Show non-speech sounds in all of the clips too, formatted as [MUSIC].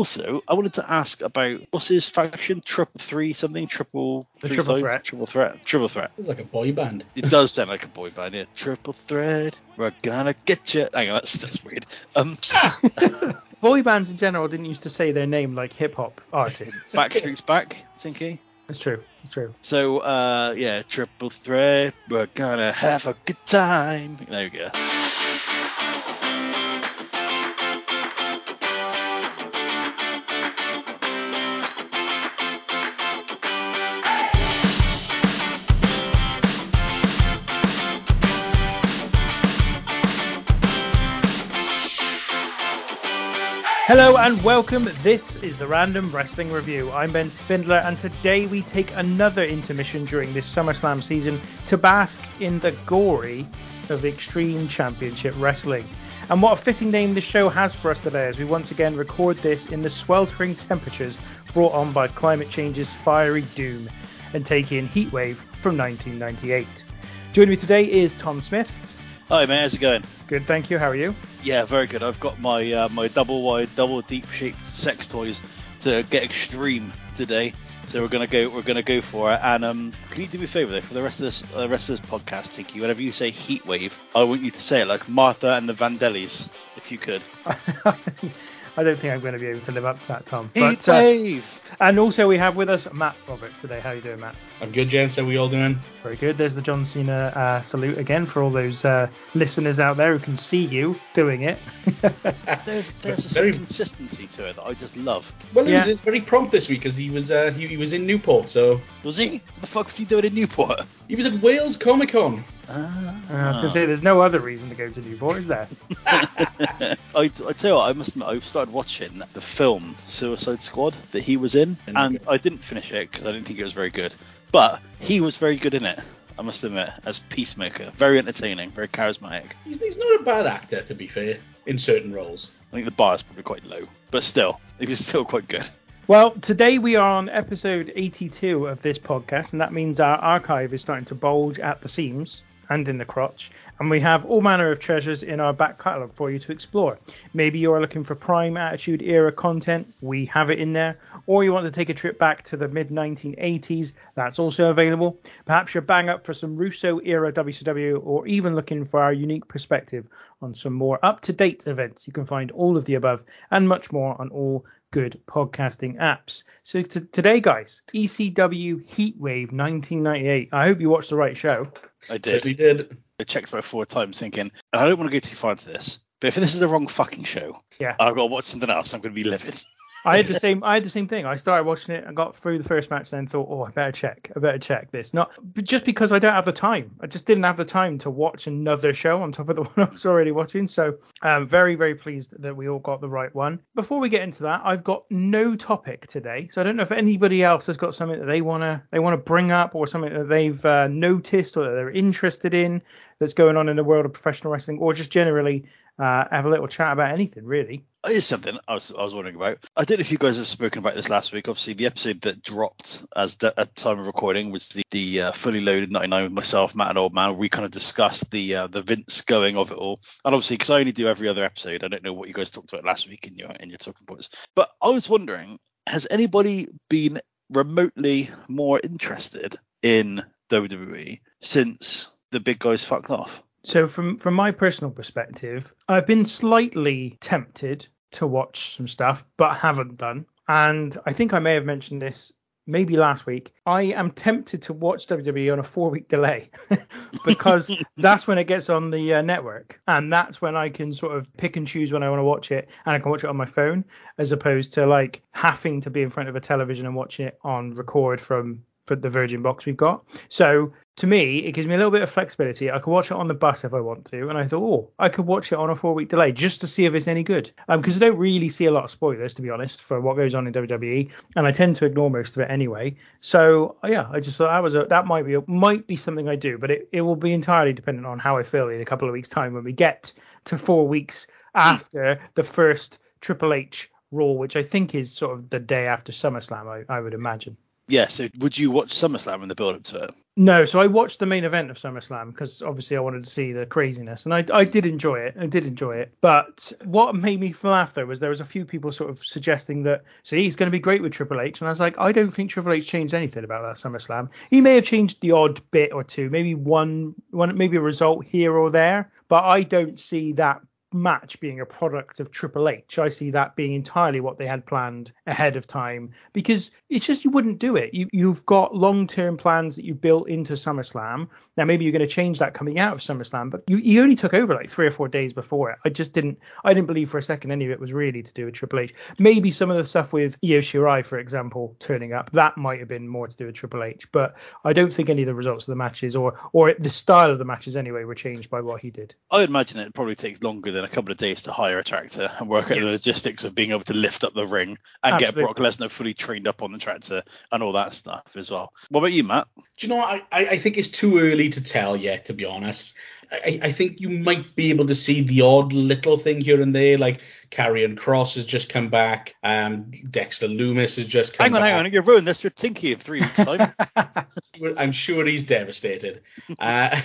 also, I wanted to ask about what's his faction? Triple three something? Triple The three Triple sides? Threat. Triple threat. Triple threat. It's like a boy band. It does sound like a boy band, yeah. Triple thread. We're gonna get you. Hang on, that's, that's weird. Um, [LAUGHS] [LAUGHS] Boy bands in general didn't used to say their name like hip hop artists. Backstreet's back, Tinky. It's true. It's true. So, uh, yeah, triple threat. We're gonna have a good time. There we go. Hello and welcome. This is the Random Wrestling Review. I'm Ben Spindler, and today we take another intermission during this SummerSlam season to bask in the glory of Extreme Championship Wrestling. And what a fitting name this show has for us today as we once again record this in the sweltering temperatures brought on by climate change's fiery doom and take in Heatwave from 1998. Joining me today is Tom Smith. Hi, man. How's it going? Good, thank you. How are you? Yeah, very good. I've got my uh, my double wide, double deep shaped sex toys to get extreme today. So we're gonna go we're gonna go for it. And um, can you do me a favour though for the rest of this uh, rest of this podcast, Tinky? Whenever you say heat wave, I want you to say it like Martha and the Vandellas, if you could. [LAUGHS] I don't think I'm going to be able to live up to that, Tom. Heat But, uh, and also we have with us Matt Roberts today. How are you doing, Matt? I'm good, gents. How we all doing? Very good. There's the John Cena uh, salute again for all those uh, listeners out there who can see you doing it. [LAUGHS] There's there's a Very- consistency to it that I just love. Well, it Yeah. was, it's very prompt this week because he was uh, he, he was in Newport, so Was he? What the fuck was he doing in Newport? he was at Wales Comic Con. Ah. I was going to say there's no other reason to go to Newport, is there? I, I tell you what, I must admit, I started watching the film Suicide Squad that he was in, And and you go- I didn't finish it because I didn't think it was very good. But he was very good in it, I must admit, as Peacemaker. Very entertaining, very charismatic. He's, he's not a bad actor, to be fair, in certain roles. I think the bar is probably quite low, but still, he was still quite good. Well, today we are on episode 82 of this podcast, and that means our archive is starting to bulge at the seams and in the crotch. And we have all manner of treasures in our back catalogue for you to explore. Maybe you are looking for prime attitude era content, we have it in there. Or you want to take a trip back to the mid 1980s, that's also available. Perhaps you're bang up for some Russo era WCW, or even looking for our unique perspective on some more up to date events. You can find all of the above and much more on all good podcasting apps. So t- today, guys, ECW Heatwave 1998. I hope you watched the right show. I did. We did. I checked about four times thinking, and I don't want to go too far into this, but if this is the wrong fucking show, Yeah. I've got to watch something else, I'm going to be livid. [LAUGHS] I had the same. I had the same thing. I started watching it and got through the first match, and then thought, oh, I better check. I better check this. Not just because I don't have the time. I just didn't have the time to watch another show on top of the [LAUGHS] one I was already watching. So I'm very, very pleased that we all got the right one. Before we get into that, I've got no topic today, so I don't know if anybody else has got something that they wanna they wanna bring up or something that they've uh, noticed or that they're interested in that's going on in the world of professional wrestling, or just generally uh, have a little chat about anything really. Here's something I was, I was wondering about. I don't know if you guys have spoken about this last week. Obviously, the episode that dropped as the, at time of recording was the, the uh, fully loaded 99 with myself, Matt, and Old Man. We kind of discussed the uh, the Vince going of it all, and obviously because I only do every other episode, I don't know what you guys talked about last week in your in your talking points. But I was wondering, has anybody been remotely more interested in WWE since the big guys fucked off? So from from my personal perspective, I've been slightly tempted to watch some stuff, but haven't done. And I think I may have mentioned this maybe last week. I am tempted to watch WWE on a four week delay [LAUGHS] because [LAUGHS] that's when it gets on the uh, network, and that's when I can sort of pick and choose when I want to watch it, and I can watch it on my phone as opposed to like having to be in front of a television and watching it on record from for the Virgin box we've got. So to me, it gives me a little bit of flexibility. I could watch it on the bus if I want to, and I thought, oh, I could watch it on a four-week delay just to see if it's any good. Um, because I don't really see a lot of spoilers, to be honest, for what goes on in WWE, and I tend to ignore most of it anyway. So yeah, I just thought that was a, that might be might be something I do, but it, it will be entirely dependent on how I feel in a couple of weeks' time when we get to four weeks after the first Triple H Raw, which I think is sort of the day after SummerSlam, I, I would imagine. Yeah. So would you watch SummerSlam in the build up to it? No, so I watched the main event of SummerSlam because obviously I wanted to see the craziness, and I, I did enjoy it. I did enjoy it. But what made me laugh though was there was a few people sort of suggesting that see he's going to be great with Triple H, and I was like, I don't think Triple H changed anything about that SummerSlam. He may have changed the odd bit or two, maybe one one maybe a result here or there, but I don't see that match being a product of Triple H. I see that being entirely what they had planned ahead of time because it's just you wouldn't do it. You you've got long term plans that you built into SummerSlam. Now maybe you're going to change that coming out of SummerSlam, but you, you only took over like three or four days before it. I just didn't I didn't believe for a second any of it was really to do with Triple H. Maybe some of the stuff with Io Shirai, for example, turning up that might have been more to do with Triple H, but I don't think any of the results of the matches or or the style of the matches anyway were changed by what he did. I imagine it probably takes longer than a couple of days to hire a tractor and work out the logistics of being able to lift up the ring and Absolutely. get Brock Lesnar fully trained up on the tractor and all that stuff as well. What about you, Matt? Do you know what? I, I I think it's too early to tell yet, to be honest. I, I think you might be able to see the odd little thing here and there, like Karrion Kross has just come back, um, Dexter Lumis has just come Hang on, back. hang on, you're ruining this for Tinky in three weeks' time. [LAUGHS] I'm sure he's devastated. [LAUGHS] Uh,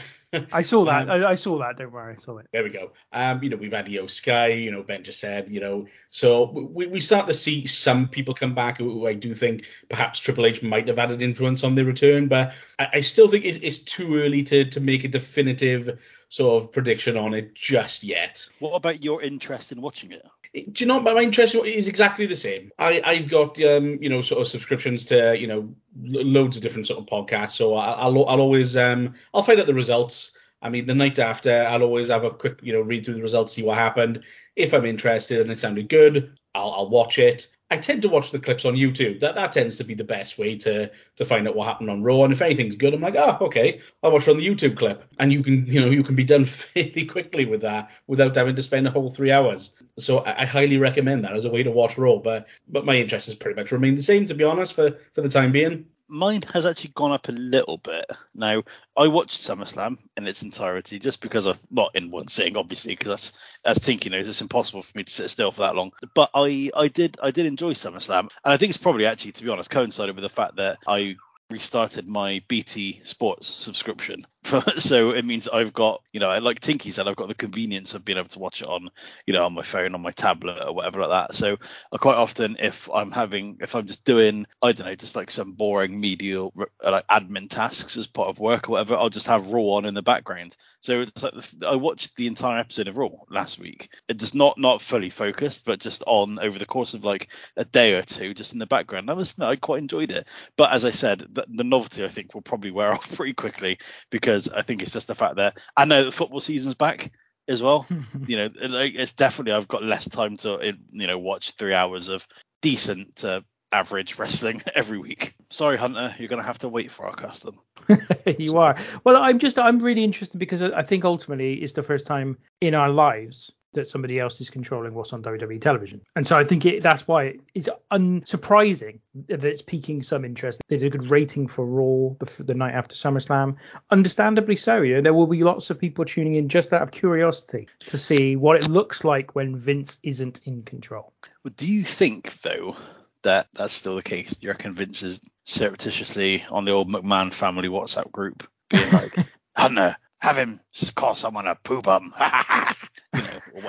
I saw that. Um, I, I saw that. Don't worry, I saw it. There we go. Um, you know, we've had Io Sky, you know, Ben just said, you know, so we, we start to see some people come back who, who I do think perhaps Triple H might have had an influence on their return, but I, I still think it's, it's too early to, to make a definitive sort of prediction on it just yet. what about your interest in watching it? Do you know my interest is exactly the same. I I've got um you know sort of subscriptions to you know loads of different sort of podcasts, so I- I'll I'll always um I'll find out the results. I mean, the night after, I'll always have a quick you know read through the results, see what happened. If I'm interested and it sounded good, I'll I'll watch it. I tend to watch the clips on YouTube. That that tends to be the best way to to find out what happened on Raw. And if anything's good, I'm like, oh, okay, I'll watch on the YouTube clip. And you can you know you can be done [LAUGHS] fairly quickly with that without having to spend a whole three hours. So I, I highly recommend that as a way to watch Raw. But but my interest has pretty much remained the same, to be honest, for for the time being. Mine has actually gone up a little bit. Now, I watched SummerSlam in its entirety just because I've not in one sitting, obviously, because that's as Tinky knows, it's impossible for me to sit still for that long. But I, I did I did enjoy SummerSlam, and I think it's probably actually, to be honest, coincided with the fact that I restarted my BT Sports subscription. [LAUGHS] so it means I've got, you know, like Tinky said, I've got the convenience of being able to watch it on, you know, on my phone, on my tablet, or whatever like that. So I quite often, if I'm having, if I'm just doing, I don't know, just like some boring medial uh, like admin tasks as part of work or whatever, I'll just have Raw on in the background. So it's like I watched the entire episode of Raw last week. It just not not fully focused, but just on over the course of like a day or two, just in the background. And I I quite enjoyed it. But as I said, the, the novelty I think will probably wear [LAUGHS] off pretty quickly because I think it's just the fact that I know the football season's back as well. [LAUGHS] you know, it- it's definitely I've got less time to you know watch three hours of decent to average wrestling [LAUGHS] every week. Sorry, Hunter, you're gonna have to wait for our custom. [LAUGHS] you are. Well, I'm just I'm really interested because I think ultimately it's the first time in our lives that somebody else is controlling what's on WWE television, and so I think it, that's why it's unsurprising that it's piquing some interest. They did a good rating for Raw the, the night after SummerSlam, understandably so. You know, there will be lots of people tuning in just out of curiosity to see what it looks like when Vince isn't in control. Well, do you think though that that's still the case? Do you reckon Vince is surreptitiously on the old McMahon family WhatsApp group, being like, [LAUGHS] Hunter, have him call someone a poo bum? [LAUGHS]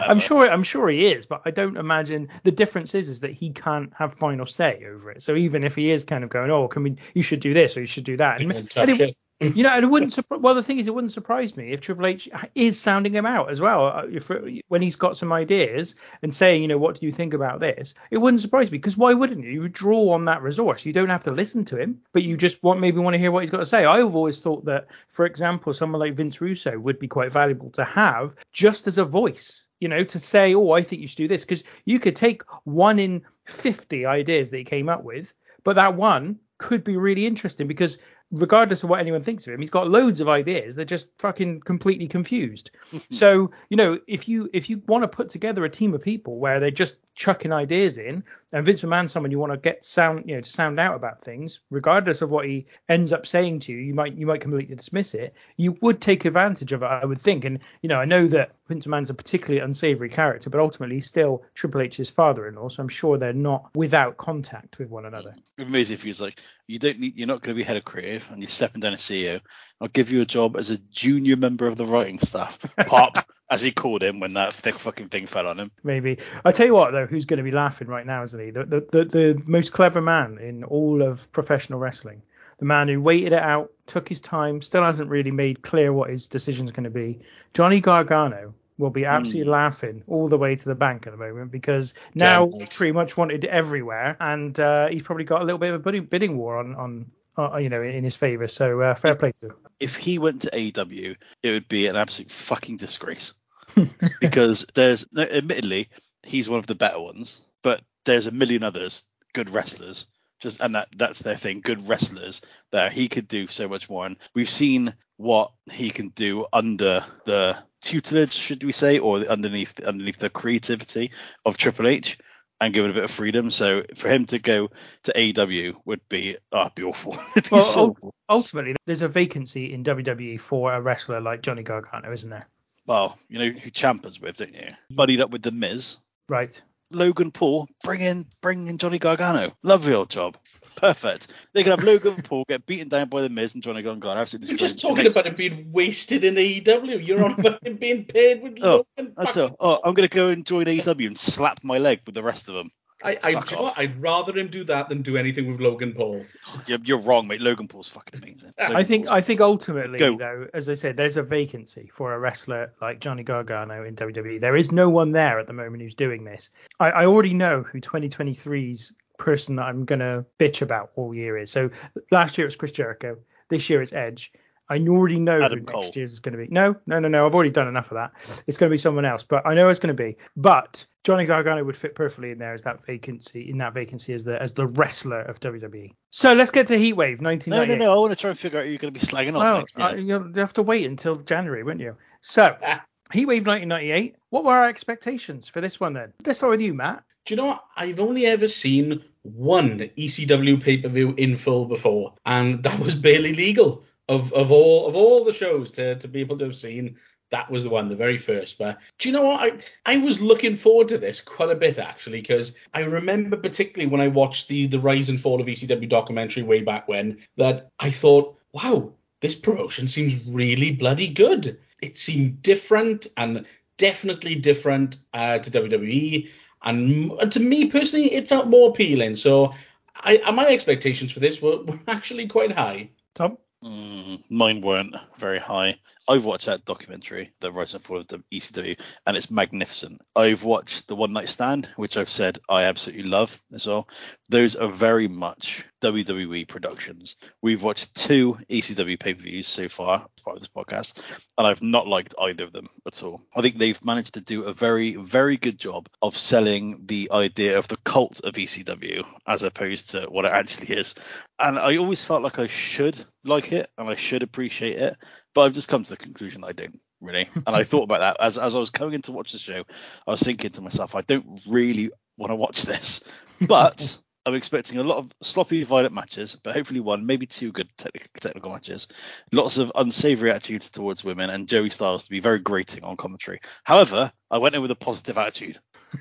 I'm sure I'm sure he is, but I don't imagine the difference is is that he can't have final say over it. So even if he is kind of going, oh, can we? You should do this or you should do that. And, And it- you know, and it wouldn't. Surpri- well, the thing is, it wouldn't surprise me if Triple H is sounding him out as well. Uh, If, when he's got some ideas and saying, you know, what do you think about this? It wouldn't surprise me because why wouldn't you? You draw on that resource. You don't have to listen to him, but you just want maybe want to hear what he's got to say. I've always thought that, for example, someone like Vince Russo would be quite valuable to have just as a voice. You know, to say, oh, I think you should do this, because you could take one in 50 ideas that he came up with, but that one could be really interesting because regardless of what anyone thinks of him, he's got loads of ideas. They're just fucking completely confused. [LAUGHS] so, you know, if you if you want to put together a team of people where they're just chucking ideas in, and Vince McMahon's someone you want to get sound, you know, to sound out about things, regardless of what he ends up saying to you, you might you might completely dismiss it. You would take advantage of it, I would think. And you know, I know that Vince McMahon's a particularly unsavory character, but ultimately he's still Triple H's father-in-law, so I'm sure they're not without contact with one another. It'd be amazing if he was like, you don't need, you're not going to be head of creative, and you're stepping down as CEO. I'll give you a job as a junior member of the writing staff. [LAUGHS] Pop, as he called him when that thick fucking thing fell on him. Maybe. I tell you what though, who's going to be laughing right now, isn't he? The, the the the most clever man in all of professional wrestling. The man who waited it out, took his time, still hasn't really made clear what his decision's going to be. Johnny Gargano will be absolutely laughing all the way to the bank at the moment because now Damn right. pretty much wanted everywhere, and uh, he's probably got a little bit of a bidding, bidding war on on uh, you know in his favour. So uh, fair play to him. If he went to AEW, it would be an absolute fucking disgrace. [LAUGHS] because there's, no, admittedly, he's one of the better ones, but there's a million others good wrestlers. Just and that that's their thing, good wrestlers that he could do so much more. And we've seen what he can do under the tutelage, should we say, or underneath underneath the creativity of Triple H, and given a bit of freedom. So for him to go to AEW would be oh, be awful. [LAUGHS] Be Well, so ultimately, there's a vacancy in WWE for a wrestler like Johnny Gargano, isn't there? Well, you know who Ciampa's with, don't you? Buddied up with the Miz. Right. Logan Paul, bring in bring in Johnny Gargano. Lovely old job. Perfect. They can have Logan [LAUGHS] Paul get beaten down by the Miz and Johnny Gargano. Absolutely. You're just talking about him being wasted in AEW. You're on about him being paid with Oh, Logan. That's fucking- Oh, I'm gonna go and join AEW and slap my leg with the rest of them. I, I, you know what? I'd rather him do that than do anything with Logan Paul. Oh, you're, you're wrong, mate. Logan Paul's fucking amazing. I Logan I think Paul's- I think ultimately Go. though, as I said, there's a vacancy for a wrestler like Johnny Gargano in WWE. There is no one there at the moment who's doing this. I, I already know who 2023's person that I'm gonna bitch about all year is. So last year it was Chris Jericho. This year it's Edge. I already know Adam who Cole. next year's is going to be. No, no, no, no. I've already done enough of that. It's going to be someone else, but I know it's going to be. But Johnny Gargano would fit perfectly in there as that vacancy, in that vacancy as the as the wrestler of WWE. So let's get to Heatwave No, 1998. no, no. No. I want to try and figure out who you're going to be slagging off next. Yeah. uh, you'll have to wait until January, won't you? So, Ah. [LAUGHS] Heatwave 1998. What were our expectations for this one then? Let's start with you, Matt. Do you know what? I've only ever seen one ECW pay per view in full before, and that was barely legal. Of of all of all the shows to, to be able to have seen, that was the one, the very first. But do you know what? I I was looking forward to this quite a bit actually, because I remember particularly when I watched the the rise and fall of ECW documentary way back when, that I thought, wow, this promotion seems really bloody good. It seemed different and definitely different uh, to WWE. And m- to me personally, it felt more appealing. So I, uh, my expectations for this were, were [LAUGHS] actually quite high. Tom? Mm, mine weren't very high. I've watched that documentary, The Rise and Fall of the ECW, and it's magnificent. I've watched The One Night Stand, which I've said I absolutely love as well. Those are very much WWE productions. We've watched two ECW pay per views so far part of this podcast, and I've not liked either of them at all. I think they've managed to do a very, very good job of selling the idea of the cult of ECW as opposed to what it actually is. And I always felt like I should like it and I should appreciate it, but I've just come to the conclusion that I don't really. And I thought about that as as I was coming in to watch the show. I was thinking to myself, I don't really want to watch this, but [LAUGHS] I'm expecting a lot of sloppy, violent matches, but hopefully one, maybe two good technical, technical matches. Lots of unsavory attitudes towards women, and Joey Styles to be very grating on commentary. However, I went in with a positive attitude.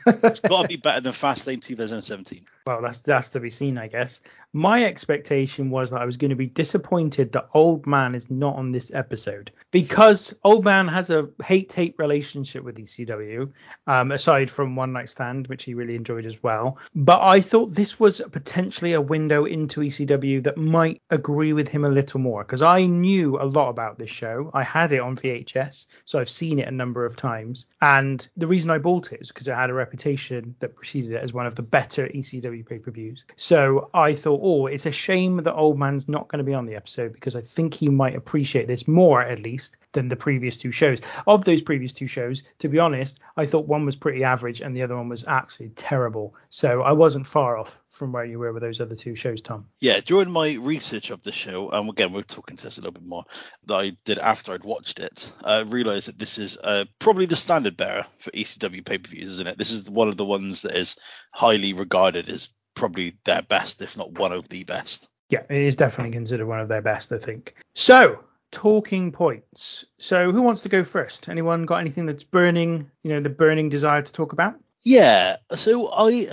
It's got to be better than Fastlane 2017. Well, that's that's to be seen, I guess. My expectation was that I was going to be disappointed that Old Man is not on this episode because Old Man has a hate-hate relationship with ECW, um, aside from One Night Stand, which he really enjoyed as well. But I thought this was potentially a window into ECW that might agree with him a little more because I knew a lot about this show. I had it on VHS, so I've seen it a number of times. And the reason I bought it is because it had a reputation that preceded it as one of the better ECW pay-per-views. So I thought, oh, it's a shame that Old Man's not going to be on the episode because I think he might appreciate this more, at least, than the previous two shows. Of those previous two shows, to be honest, I thought one was pretty average and the other one was absolutely terrible. So I wasn't far off from where you were with those other two shows, Tom. Yeah, during my research of the show, and again we're talking to this a little bit more that I did after I'd watched it, I realised that this is uh, probably the standard bearer for ECW pay-per-views, isn't it? This is one of the ones that is highly regarded as probably their best, if not one of the best. Yeah, it is definitely considered one of their best, I think. So, talking points. So, who wants to go first? Anyone got anything that's burning, you know, the burning desire to talk about? Yeah, so I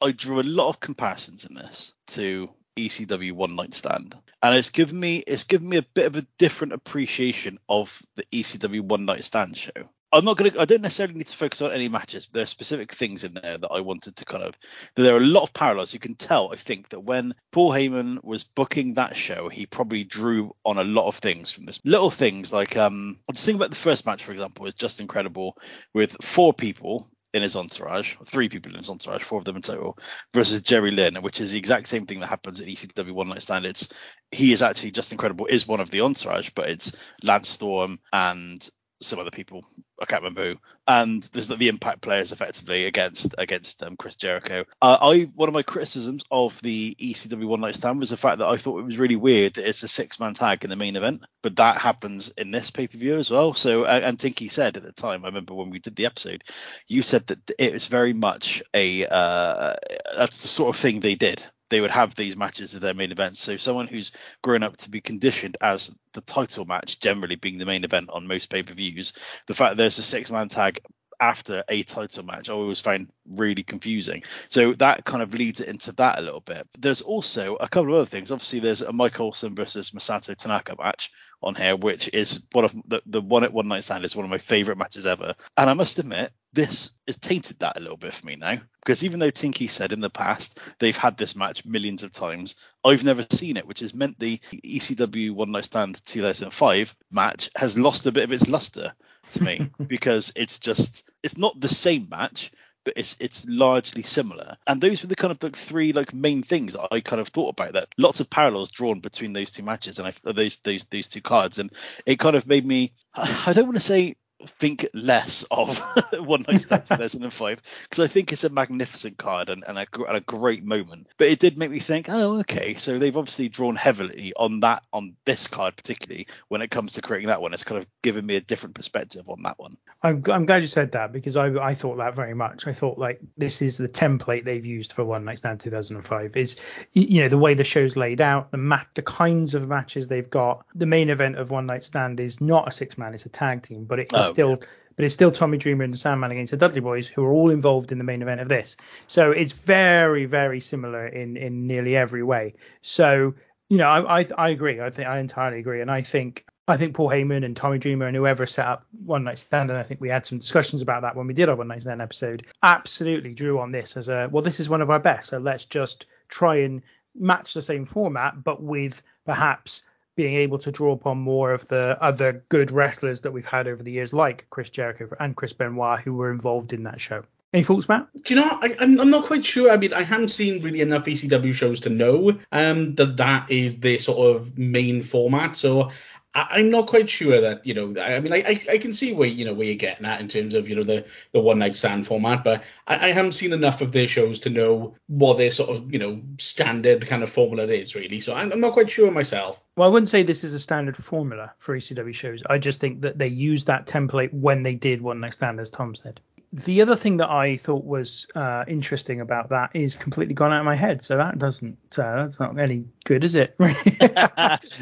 I drew a lot of comparisons in this to ECW One Night Stand, and it's given me it's given me a bit of a different appreciation of the ECW One Night Stand show. I'm not gonna. I don't necessarily need to focus on any matches. But there are specific things in there that I wanted to kind of. There are a lot of parallels. You can tell. I think that when Paul Heyman was booking that show, he probably drew on a lot of things from this. Little things like um. Just think about the first match, for example, was Justin Credible with four people in his entourage, three people in his entourage, four of them in total, versus Jerry Lynn, which is the exact same thing that happens in ECW One Night Stand. It's he is actually Justin Credible, is one of the entourage, but it's Lance Storm and some other people. I can't remember who. And there's the Impact players effectively against against um, Chris Jericho. Uh, I one of my criticisms of the ECW One Night Stand was the fact that I thought it was really weird that it's a six man tag in the main event, but that happens in this pay per view as well. So and Tinky said at the time, I remember when we did the episode, you said that it was very much a uh, that's the sort of thing they did they would have these matches as their main events. So someone who's grown up to be conditioned as the title match generally being the main event on most pay-per-views, the fact there's a six-man tag after a title match I always find really confusing. So that kind of leads it into that a little bit. There's also a couple of other things. Obviously, there's a Mike Awesome versus Masato Tanaka match on here, which is one of the, the one at one night stand is one of my favorite matches ever. And I must admit, this has tainted that a little bit for me now. Because even though Tinky said in the past they've had this match millions of times, I've never seen it, which has meant the ECW One Night Stand 2005 match has lost a bit of its luster to me [LAUGHS] because it's just it's not the same match but it's it's largely similar. And those were the kind of like three like main things i kind of thought about that lots of parallels drawn between those two matches and I, those those those two cards. And it kind of made me i don't want to say think less of [LAUGHS] One Night Stand 2005 because I think it's a magnificent card and, and, a, and a great moment. But it did make me think, oh, okay, so they've obviously drawn heavily on that on this card particularly when it comes to creating that one. It's kind of given me a different perspective on that one. I'm, I'm glad you said that because I I thought that very much. I thought like this is the template they've used for One Night Stand 2005 is you know the way the show's laid out, the mat, the kinds of matches they've got. The main event of One Night Stand is not a six man, it's a tag team, but it oh, Oh, still, yeah. but it's still Tommy Dreamer and the Sandman against the Dudley Boys, who are all involved in the main event of this. So it's very, very similar in in nearly every way. So you know, I I, I agree. I think I entirely agree, and I think I think Paul Heyman and Tommy Dreamer and whoever set up One Night Stand, and I think we had some discussions about that when we did our One Night Stand episode, absolutely drew on this as a well, this is one of our best, so let's just try and match the same format, but with perhaps being able to draw upon more of the other good wrestlers that we've had over the years, like Chris Jericho and Chris Benoit, who were involved in that show. Any thoughts, Matt? Do you know? I, am I'm not quite sure. I mean, I haven't seen really enough ECW shows to know um, that that is their sort of main format. So I, am not quite sure that you know. I mean, I, I can see where you know where you're getting at in terms of you know the the one night stand format, but I, I haven't seen enough of their shows to know what their sort of you know standard kind of formula is really. So I'm, I'm not quite sure myself. Well, I wouldn't say this is a standard formula for ECW shows. I just think that they used that template when they did one night stand, as Tom said the other thing that I thought was uh, interesting about that is completely gone out of my head. So that doesn't uh, that's not any good, is it? [LAUGHS] Do you know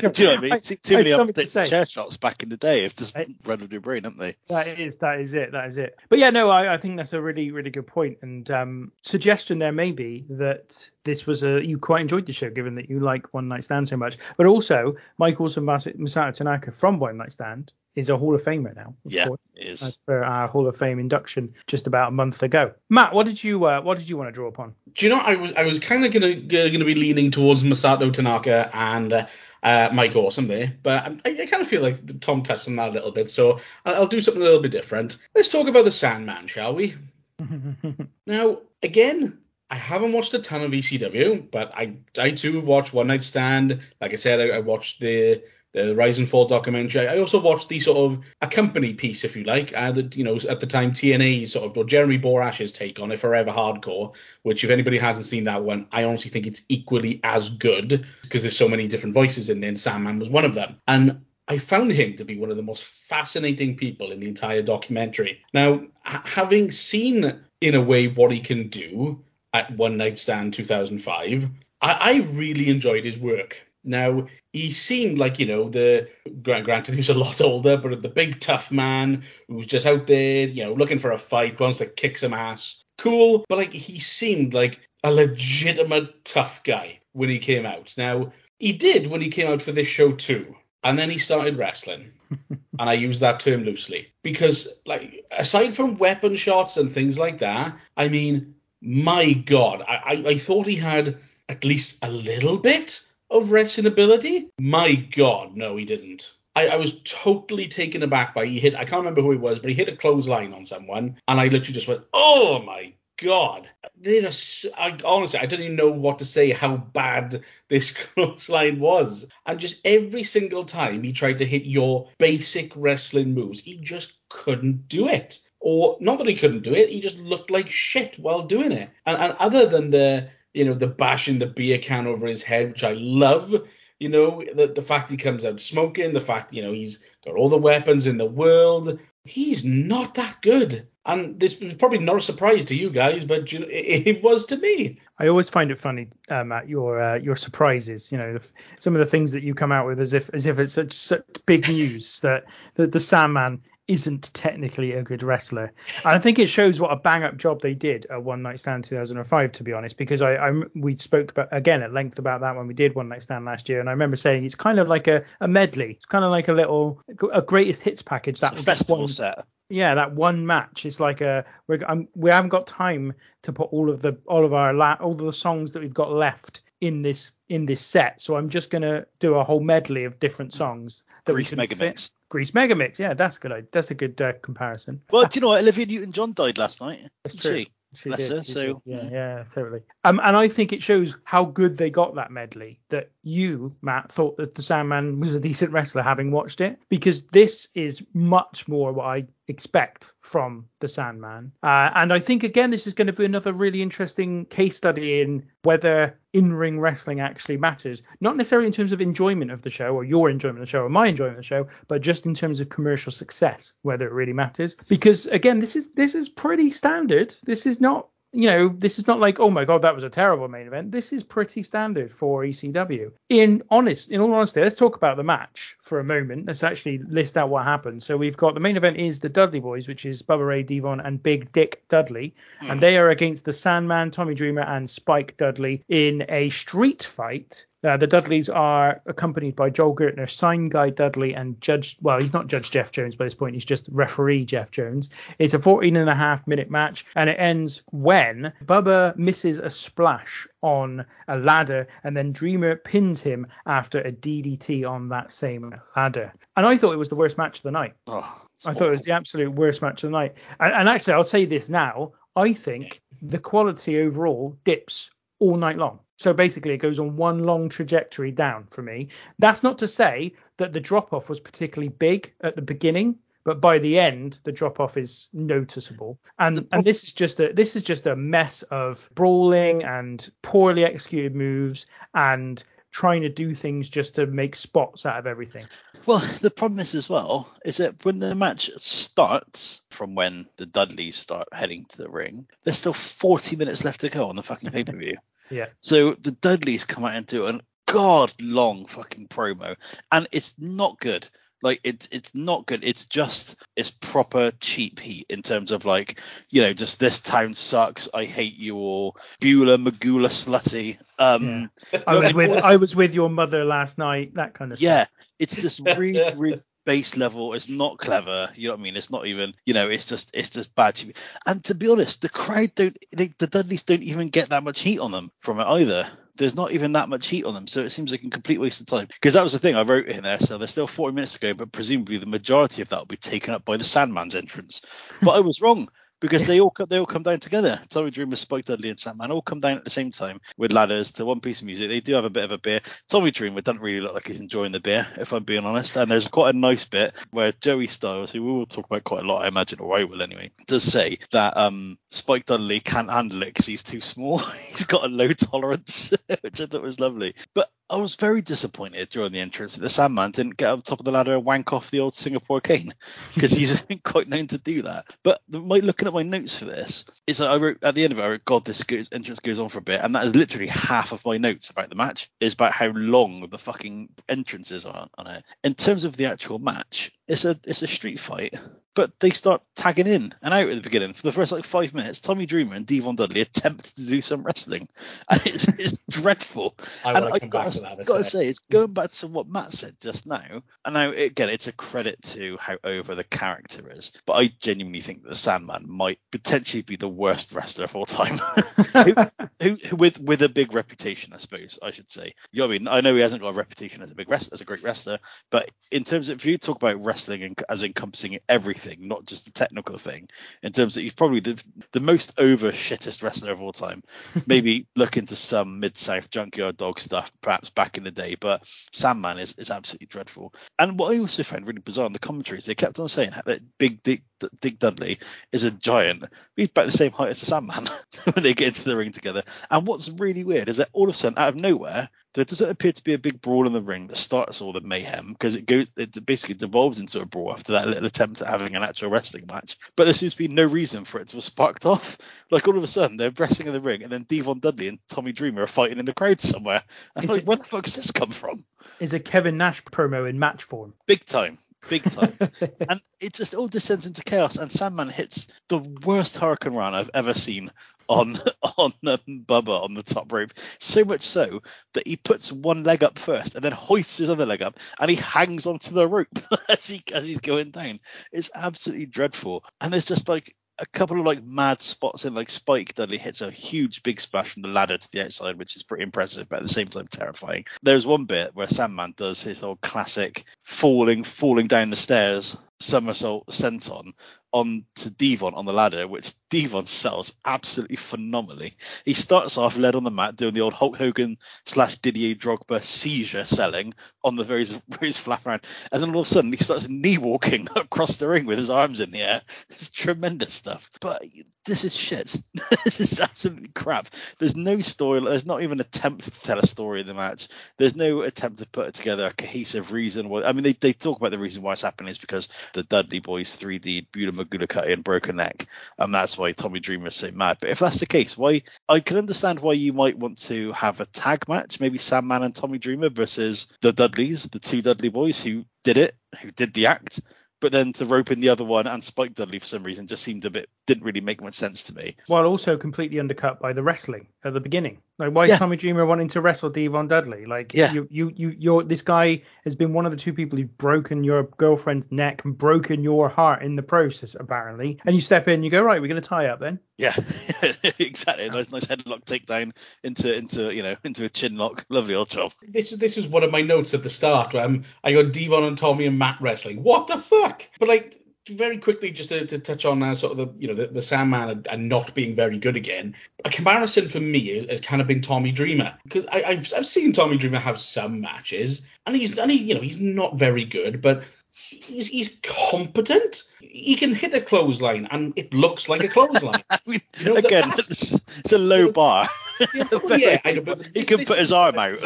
what I mean? I, Too many updates chair shots back in the day have just I, run with your brain, haven't they? That is that is it. That is it. But yeah, no, I, I think that's a really really good point. And um, suggestion there may be that this was a you quite enjoyed the show given that you like One Night Stand so much, but also Michaels and Masato Tanaka from One Night Stand is a Hall of Famer now. Of yeah, course, it is. As per our Hall of Fame induction just about a month ago. Matt, what did you uh, what did you want to draw upon? Do you know I was I was kind of gonna gonna be leaning towards Masato Tanaka and. Uh, uh, Mike Awesome there, but I, I kind of feel like Tom touched on that a little bit, so I'll do something a little bit different. Let's talk about the Sandman, shall we? [LAUGHS] now, again, I haven't watched a ton of ECW, but I I have watched One Night Stand. Like I said, I, I watched the the Rise and Fall documentary. I also watched the sort of accompany piece, if you like, uh, and you know at the time TNA sort of or Jeremy Borash's take on it, Forever Hardcore, which if anybody hasn't seen that one, I honestly think it's equally as good because there's so many different voices in there, and Sandman was one of them. And I found him to be one of the most fascinating people in the entire documentary. Now, having seen in a way what he can do at One Night Stand 2005, I, I really enjoyed his work. Now, he seemed like, you know, the granted he was a lot older, but the big tough man who's just out there, you know, looking for a fight, wants to kick some ass. Cool, but like he seemed like a legitimate tough guy when he came out. Now, he did when he came out for this show too. And then he started wrestling. [LAUGHS] and I use that term loosely. Because like aside from weapon shots and things like that, I mean, my God, I, I, I thought he had at least a little bit of wrestling ability. My God, no, he didn't. I, I, was totally taken aback by he hit. I can't remember who he was, but he hit a clothesline on someone, and I literally just went, "Oh my God!" They just, I, honestly, I don't even know what to say. How bad this [LAUGHS] clothesline was, and just every single time he tried to hit your basic wrestling moves, he just couldn't do it. Or not that he couldn't do it, he just looked like shit while doing it. And, and other than the you know, the bashing the beer can over his head, which I love. You know, the, the fact he comes out smoking, the fact, you know, he's got all the weapons in the world. He's not that good. And this was probably not a surprise to you guys, but you know, it, it, was to me. I always find it funny, uh, Matt, your uh, your surprises. You know, the, some of the things that you come out with as if as if it's such, such big news that, that the Sandman isn't technically a good wrestler. And I think it shows what a bang up job they did at One Night Stand 2005, to be honest, because I, I we spoke about, again at length about that when we did One Night Stand last year, and I remember saying it's kind of like a, a medley. It's kind of like a little a greatest hits package. That festival one, set. Yeah, that one match. It's like a we're, um, we haven't got time to put all of the all of our la- all of the songs that we've got left in this in this set. So I'm just gonna do a whole medley of different songs that Grease we can Mega fit. Mix. Grease Megamix. Yeah, that's good. That's a good uh, comparison. Well, do you know what? Olivia Newton-John died last night. That's true. She? She Bless did, her, she so did. yeah, yeah, totally. Um, and I think it shows how good they got that medley. That you, Matt, thought that the Sandman was a decent wrestler, having watched it, because this is much more what I expect from the Sandman. Uh, and I think again, this is going to be another really interesting case study in whether in-ring wrestling actually matters. Not necessarily in terms of enjoyment of the show, or your enjoyment of the show, or my enjoyment of the show, but just in terms of commercial success, whether it really matters. Because again, this is this is pretty standard. This is not you know, this is not like, oh my god, that was a terrible main event. This is pretty standard for ECW. In honest, in all honesty, let's talk about the match for a moment. Let's actually list out what happened. So we've got the main event is the Dudley Boys, which is Bubba Ray D-Von and Big Dick Dudley, mm. and they are against the Sandman, Tommy Dreamer, and Spike Dudley in a street fight uh, the Dudleys are accompanied by Joel Gertner, sign guy Dudley, and Judge. Well, he's not Judge Jeff Jones by this point. He's just referee Jeff Jones. It's a 14 and a half minute match, and it ends when Bubba misses a splash on a ladder, and then Dreamer pins him after a DDT on that same ladder. And I thought it was the worst match of the night. Oh, I thought it was the absolute worst match of the night. And, and actually, I'll say this now. I think the quality overall dips all night long. So basically, it goes on one long trajectory down for me. That's not to say that the drop off was particularly big at the beginning, but by the end, the drop off is noticeable. And and this is just a this is just a mess of brawling and poorly executed moves and trying to do things just to make spots out of everything. Well, the problem is as well is that when the match starts from when the Dudleys start heading to the ring, there's still 40 minutes left to go on the fucking pay per view. Yeah. So the Dudleys come out into a god long fucking promo, and it's not good. Like it's it's not good. It's just it's proper cheap heat in terms of like you know just this town sucks. I hate you all. Beulah McGillicutty. Um, yeah. [LAUGHS] I was with I was with your mother last night. That kind of stuff. yeah. Stuff. It's just [LAUGHS] really really base level. is not clever. You know what I mean? It's not even, you know, it's just it's just bad. And to be honest, the crowd don't, they, the Dudleys don't even get that much heat on them from it either. There's not even that much heat on them, so it seems like a complete waste of time. Because that was the thing I wrote in there. So there's still 40 minutes to go, but presumably the majority of that will be taken up by the Sandman's entrance. But I was wrong because they all they all come down together. Tommy Dreamer, Spike Dudley, and Sandman all come down at the same time with ladders to one piece of music. They do have a bit of a beer. Tommy Dreamer doesn't really look like he's enjoying the beer, if I'm being honest. And there's quite a nice bit where Joey Styles, who we will talk about quite a lot, I imagine, or I will anyway, does say that um, Spike Dudley can't handle it because he's too small. [LAUGHS] he's got a low tolerance, [LAUGHS] which I thought was lovely. But I was very disappointed during the entrance that the Sandman didn't get up top of the ladder and wank off the old Singapore cane because he's [LAUGHS] quite known to do that. But my, looking at my notes for this is that I wrote at the end of it, I wrote, God, this goes, entrance goes on for a bit, and that is literally half of my notes about the match is about how long the fucking entrances are on it. In terms of the actual match, it's a it's a street fight, but they start tagging in and out at the beginning. For the first like five minutes, Tommy Dreamer and D-Von Dudley attempt to do some wrestling, and it's, [LAUGHS] it's dreadful. I and I to back got to that. to, got to say, it's going back to what Matt said just now. And now again, it's a credit to how over the character is, but I genuinely think that the Sandman might potentially be the worst wrestler of all time, [LAUGHS] who, who, who- with with a big reputation, I suppose I should say. You know what I mean? I know he hasn't got a reputation as a big wrestler, as a great wrestler, but in terms of if you talk about wrestling en- as encompassing everything, not just the technical thing, in terms of he's probably the the most over shittest wrestler of all time. [LAUGHS] Maybe look into some mid south junkyard dog stuff, perhaps back in the day, but Sandman is, is absolutely dreadful. And what I also found really bizarre in the commentaries, they kept on saying that Big Dick, Dick Dudley is a giant. He's about the same height as the Sandman [LAUGHS] when they get into the ring together. And what's really weird is that all of a sudden, out of nowhere, there doesn't appear to be a big brawl in the ring that starts all the mayhem because it goes, it basically devolves into a brawl after that little attempt at having an actual wrestling match. But there seems to be no reason for it to have sparked off. [LAUGHS] Like all of a sudden, they're wrestling in the ring, and then D-Von Dudley and Tommy Dreamer are fighting in the crowd somewhere. And I'm Is like, it- where the fuck's this come from? Is a Kevin Nash promo in match form. Big time. Big time. [LAUGHS] and it just all descends into chaos and Sandman hits the worst hurricanrana I've ever seen on [LAUGHS] on um, Bubba on the top rope. So much so that he puts one leg up first and then hoists his other leg up and he hangs onto the rope [LAUGHS] as he as he's going down. It's absolutely dreadful. And there's just like a couple of like mad spots in like Spike Dudley hits a huge big splash from the ladder to the outside, which is pretty impressive, but at the same time terrifying. There's one bit where Sandman does his old classic falling falling down the stairs somersault senton on to D-Von on the ladder, which D-Von sells absolutely phenomenally. He starts off led on the mat doing the old Hulk Hogan slash Didier Drogba seizure selling on the very very flap around, and then all of a sudden he starts knee walking [LAUGHS] across the ring with his arms in the air. It's tremendous stuff. But this is shit. [LAUGHS] this is absolutely crap. There's no story. There's not even an attempt to tell a story in the match. There's no attempt to put together a cohesive reason. Why, I mean, they, they talk about the reason why it's happening is because the Dudley Boys 3D Beulah McGillicutty and broke a neck, and that's why Tommy Dreamer is so mad. But if that's the case, why I can understand why you might want to have a tag match, maybe Sandman and Tommy Dreamer versus the Dudleys, the two Dudley Boys who did it, who did the act. But then to rope in the other one and Spike Dudley for some reason just seemed a bit didn't really make much sense to me. While also completely undercut by the wrestling at the beginning. Like, why is Yeah. Tommy Dreamer wanting to wrestle D-Von Dudley? Like, Yeah. you, you, you, you're this guy has been one of the two people who've broken your girlfriend's neck and broken your heart in the process, apparently. And you step in, you go, right, we're going to tie up then. Yeah, [LAUGHS] exactly. Nice, nice headlock takedown into into you know into a chin lock. Lovely old job. This was this was one of my notes at the start. Um, I got D-Von and Tommy and Matt wrestling. What the fuck? But like very quickly, just to, to touch on uh, sort of the you know the, the Sandman and, and not being very good again. A comparison for me is, has kind of been Tommy Dreamer because I've I've seen Tommy Dreamer have some matches and he's and he you know he's not very good, but he's he's competent. He can hit a clothesline and it looks like a clothesline. [LAUGHS] You know, again, it's, a low bar. Yeah, [LAUGHS] well, yeah, I know, he this- can put is his arm out.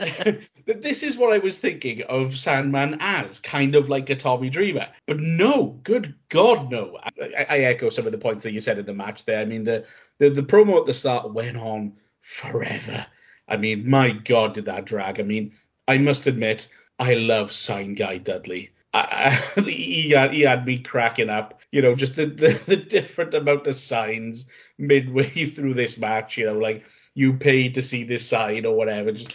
[LAUGHS] but this is what I was thinking of Sandman as, kind of like a Tommy Dreamer. But no, good God, no. I, I echo some of the points that you said in the match there. I mean, the, the, the promo at the start went on forever. I mean, my God, did that drag. I mean, I must admit, I love Sign Guy Dudley. I, I, [LAUGHS] he, had, he had me cracking up, you know, just the, the, the different amount of signs midway [LAUGHS] through this match, you know, like you paid to see this sign or whatever. Just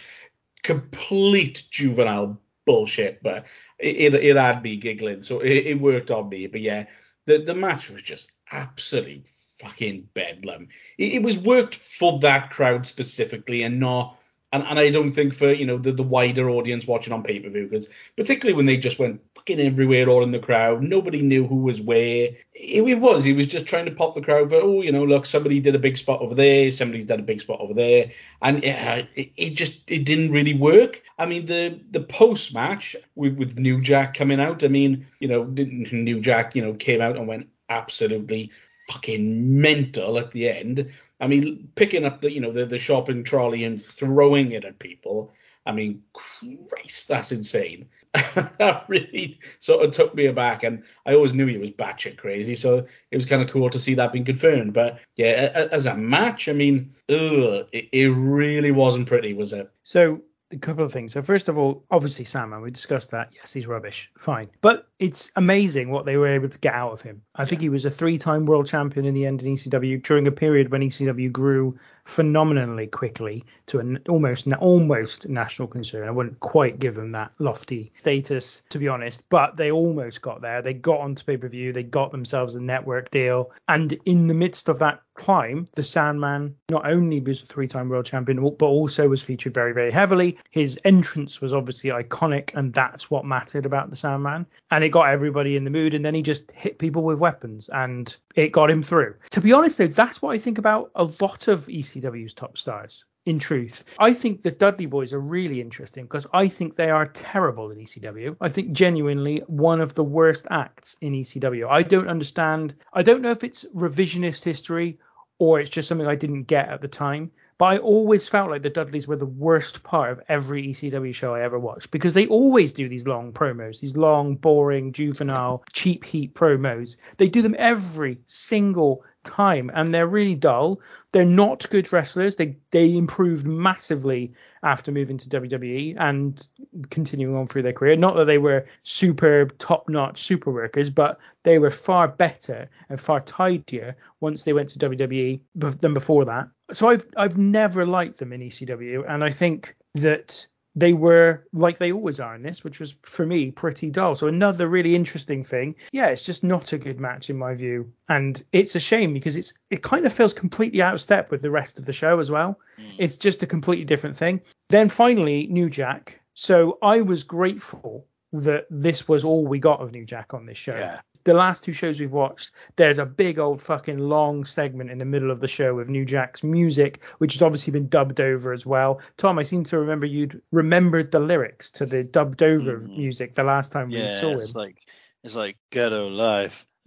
complete juvenile bullshit, but it, it, it had me giggling, so it, it worked on me. But yeah, the, the match was just absolute fucking bedlam. It, it was worked for that crowd specifically and not And, and I don't think for you know the, the wider audience watching on pay per view because particularly when they just went fucking everywhere all in the crowd nobody knew who was where. It, it was he was just trying to pop the crowd for oh you know look somebody did a big spot over there somebody's done a big spot over there. And it, it, it just it didn't really work. I mean the the post match with, with New Jack coming out I mean you know [LAUGHS] New Jack you know came out and went absolutely fucking mental at the end. I mean, picking up the you know the, the shopping trolley and throwing it at people. I mean, Christ, that's insane. [LAUGHS] that really sort of took me aback, and I always knew he was batshit crazy, so it was kind of cool to see that being confirmed. But yeah, as a match, I mean, ugh, it, it really wasn't pretty, was it? So a couple of things. So first of all, obviously Sandman, we discussed that. Yes, he's rubbish. Fine. But it's amazing what they were able to get out of him. I think he was a three-time world champion in the end in ECW during a period when ECW grew phenomenally quickly to an almost almost national concern. I wouldn't quite give them that lofty status to be honest, but they almost got there. They got onto pay-per-view, they got themselves a network deal, and in the midst of that climb, the Sandman not only was a three-time world champion, but also was featured very, very heavily. His entrance was obviously iconic, and that's what mattered about the Sandman. And it got everybody in the mood, and then he just hit people with weapons, and it got him through. To be honest, though, that's what I think about a lot of ECW's top stars in truth. I think the Dudley Boys are really interesting because I think they are terrible in ECW. I think genuinely one of the worst acts in ECW. I don't understand. I don't know if it's revisionist history or it's just something I didn't get at the time. But I always felt like the Dudleys were the worst part of every ECW show I ever watched because they always do these long promos, these long, boring, juvenile, cheap heat promos. They do them every single time and they're really dull. They're not good wrestlers. They they improved massively after moving to WWE and continuing on through their career. Not that they were super top notch super workers, but they were far better and far tidier once they went to WWE than before that. So I've I've never liked them in ECW, and I think that they were like they always are in this, which was for me pretty dull. So another really interesting thing, yeah, it's just not a good match in my view, and it's a shame because it's it kind of feels completely out of step with the rest of the show as well. Mm. It's just a completely different thing. Then finally, New Jack. So I was grateful that this was all we got of New Jack on this show. Yeah the last two shows we've watched, there's a big old fucking long segment in the middle of the show with New Jack's music, which has obviously been dubbed over as well. Tom, I seem to remember you'd remembered the lyrics to the dubbed over mm-hmm. music the last time yeah, we saw him. It's like it's like ghetto life. [LAUGHS] [LAUGHS]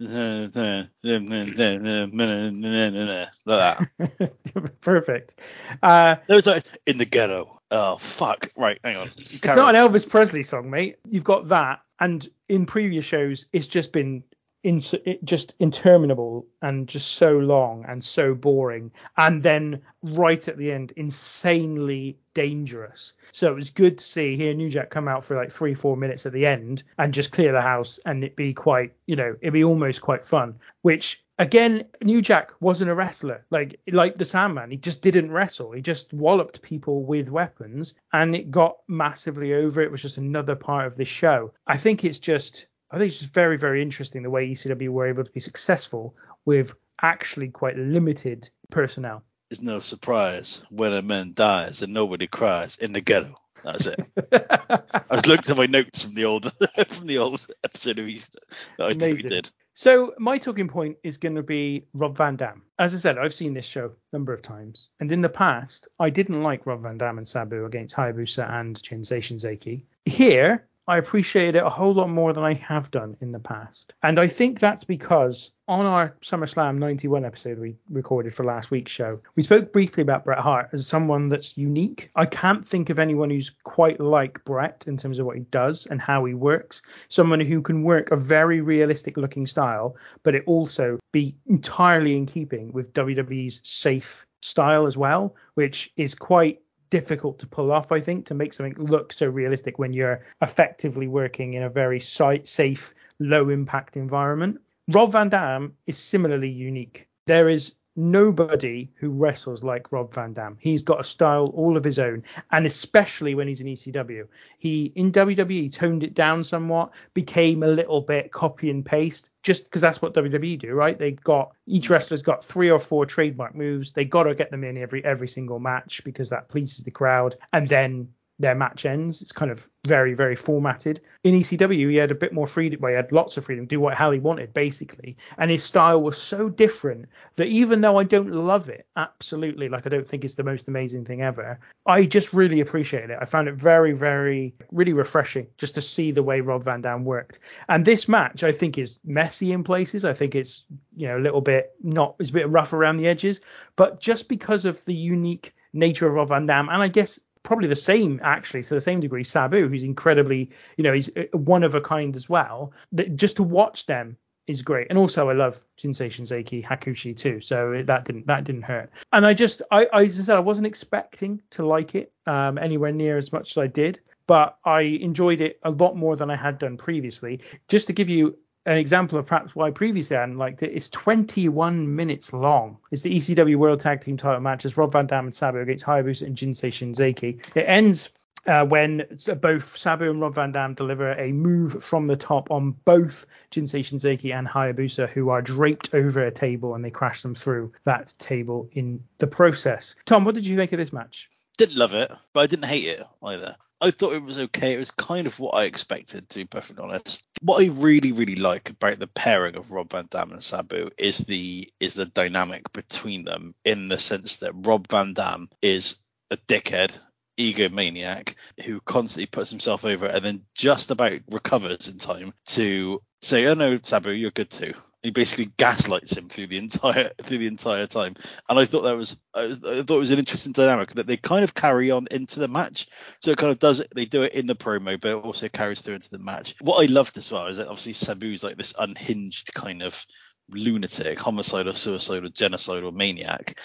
Perfect. Uh, it was like in the ghetto. Oh fuck! Right, hang on. It's not an Elvis Presley song, mate. You've got that, and in previous shows, it's just been in, just interminable and just so long and so boring and then right at the end insanely dangerous. So it was good to see here new jack come out for like three four minutes at the end and just clear the house and it be quite you know it'd be almost quite fun which again new jack wasn't a wrestler. Like like the sandman he just didn't wrestle. He just walloped people with weapons and it got massively over. It was just another part of the show. I think it's just I think it's just very, very interesting the way ECW were able to be successful with actually quite limited personnel. It's no surprise when a man dies and nobody cries in the ghetto. That's it. [LAUGHS] I was looking at my notes from the old [LAUGHS] from the old episode of Easter that I think we did. So my talking point is going to be Rob Van Dam. As I said, I've seen this show a number of times, and in the past, I didn't like Rob Van Dam and Sabu against Hayabusa and Sensation Shinzaki. Here, I appreciate it a whole lot more than I have done in the past. And I think that's because on our SummerSlam 91 episode we recorded for last week's show, we spoke briefly about Bret Hart as someone that's unique. I can't think of anyone who's quite like Bret in terms of what he does and how he works. Someone who can work a very realistic looking style, but it also be entirely in keeping with WWE's safe style as well, which is quite difficult to pull off, I think, to make something look so realistic when you're effectively working in a very safe, low impact environment. Rob Van Dam is similarly unique. There is nobody who wrestles like Rob Van Dam. He's got a style all of his own, and especially when he's in ECW. He in WWE toned it down somewhat, became a little bit copy and paste, just because that's what WWE do, right? They got each mm. wrestler's got three or four trademark moves. They got to get them in every every single match because that pleases the crowd, and then their match ends. It's kind of very, very formatted. In ECW, he had a bit more freedom. Well, he had lots of freedom, do what hell he wanted, basically. And his style was so different that even though I don't love it, absolutely, like I don't think it's the most amazing thing ever, I just really appreciated it. I found it very, very, really refreshing just to see the way Rob Van Dam worked. And this match, I think, is messy in places. I think it's, you know, a little bit not, it's a bit rough around the edges. But just because of the unique nature of Rob Van Dam, and I guess probably the same actually to the same degree sabu who's incredibly you know he's uh, one of a kind as well that just to watch them is great. And also i love jinsei shinzaki hakushi too so that didn't that didn't hurt. And i just i i just said i wasn't expecting to like it um anywhere near as much as i did but i enjoyed it a lot more than i had done previously. Just to give you an example of perhaps why previously I hadn't liked it. It's 21 minutes long. It's the ECW World Tag Team title match as Rob Van Dam and Sabu against Hayabusa and Jinsei Shinzaki. It ends uh, when both Sabu and Rob Van Dam deliver a move from the top on both Jinsei Shinzaki and Hayabusa, who are draped over a table and they crash them through that table in the process. Tom, what did you think of this match? Didn't love it, but I didn't hate it either. I thought it was okay. It was kind of what I expected, to be perfectly honest. What I really, really like about the pairing of Rob Van Dam and Sabu is the is the dynamic between them in the sense that Rob Van Dam is a dickhead, egomaniac who constantly puts himself over and then just about recovers in time to say, "Oh no, Sabu, you're good too." He basically gaslights him through the entire [LAUGHS] through the entire time, and I thought that was I, thought it was an interesting dynamic that they kind of carry on into the match. So it kind of does it. They do it in the promo, but it also carries through into the match. What I loved as well is that obviously Sabu's like this unhinged kind of lunatic, homicidal, suicidal, genocidal maniac,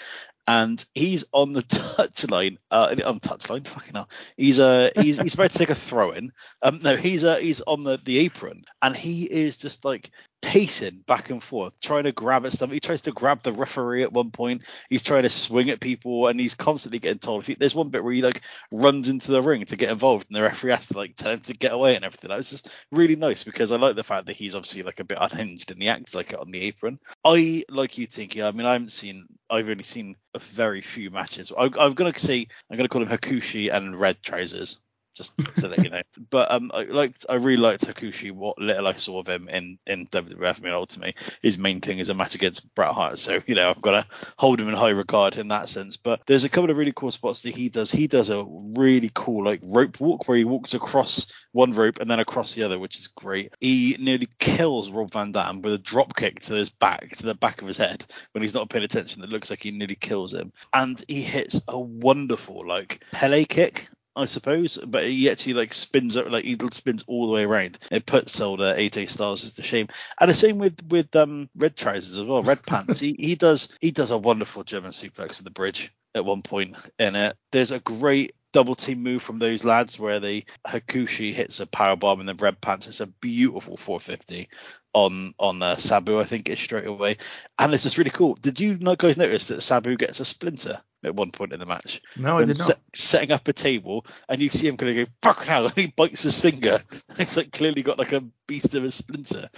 and he's on the [LAUGHS] touchline, uh, on touchline, fucking hell. He's uh, he's he's about to take a throw in. Um, no, he's uh, he's on the the apron, and he is just like pacing back and forth, trying to grab at stuff. He tries to grab the referee at one point. He's trying to swing at people, and he's constantly getting told. He, there's one bit where he like runs into the ring to get involved, and the referee has to like tell him to get away and everything. That was just really nice because I like the fact that he's obviously like a bit unhinged and he acts like it on the apron. I like you, Tinky. I mean, I haven't seen. I've only seen a very few matches. I, I'm gonna say I'm gonna call him Hakushi and Red Trousers just to let you know. [LAUGHS] But um, I liked, I really liked Hakushi. What little I saw of him in in WWF, I mean, ultimately, his main thing is a match against Bret Hart. So you know, I've got to hold him in high regard in that sense. But there's a couple of really cool spots that he does. He does a really cool like rope walk where he walks across one rope and then across the other, which is great. He nearly kills Rob Van Dam with a drop kick to his back, to the back of his head when he's not paying attention. It looks like he nearly kills him, and he hits a wonderful like Pele kick I suppose, but he actually like spins up, like he spins all the way around. It puts old uh, AJ Styles to shame. And the same with with um, Red Trousers as well, Red Pants. he he does he does a wonderful German suplex at the bridge at one point in it. There's a great double team move from those lads where the Hakushi hits a power bomb and the Red Pants It's a beautiful 450 on on uh, Sabu, I think, is straight away. And this is really cool. Did you guys notice that Sabu gets a splinter at one point in the match? No, I did not. setting up a table, and you see him kind of go fuck hell, [LAUGHS] and he bites his finger. [LAUGHS] He's like clearly got like a beast of a splinter.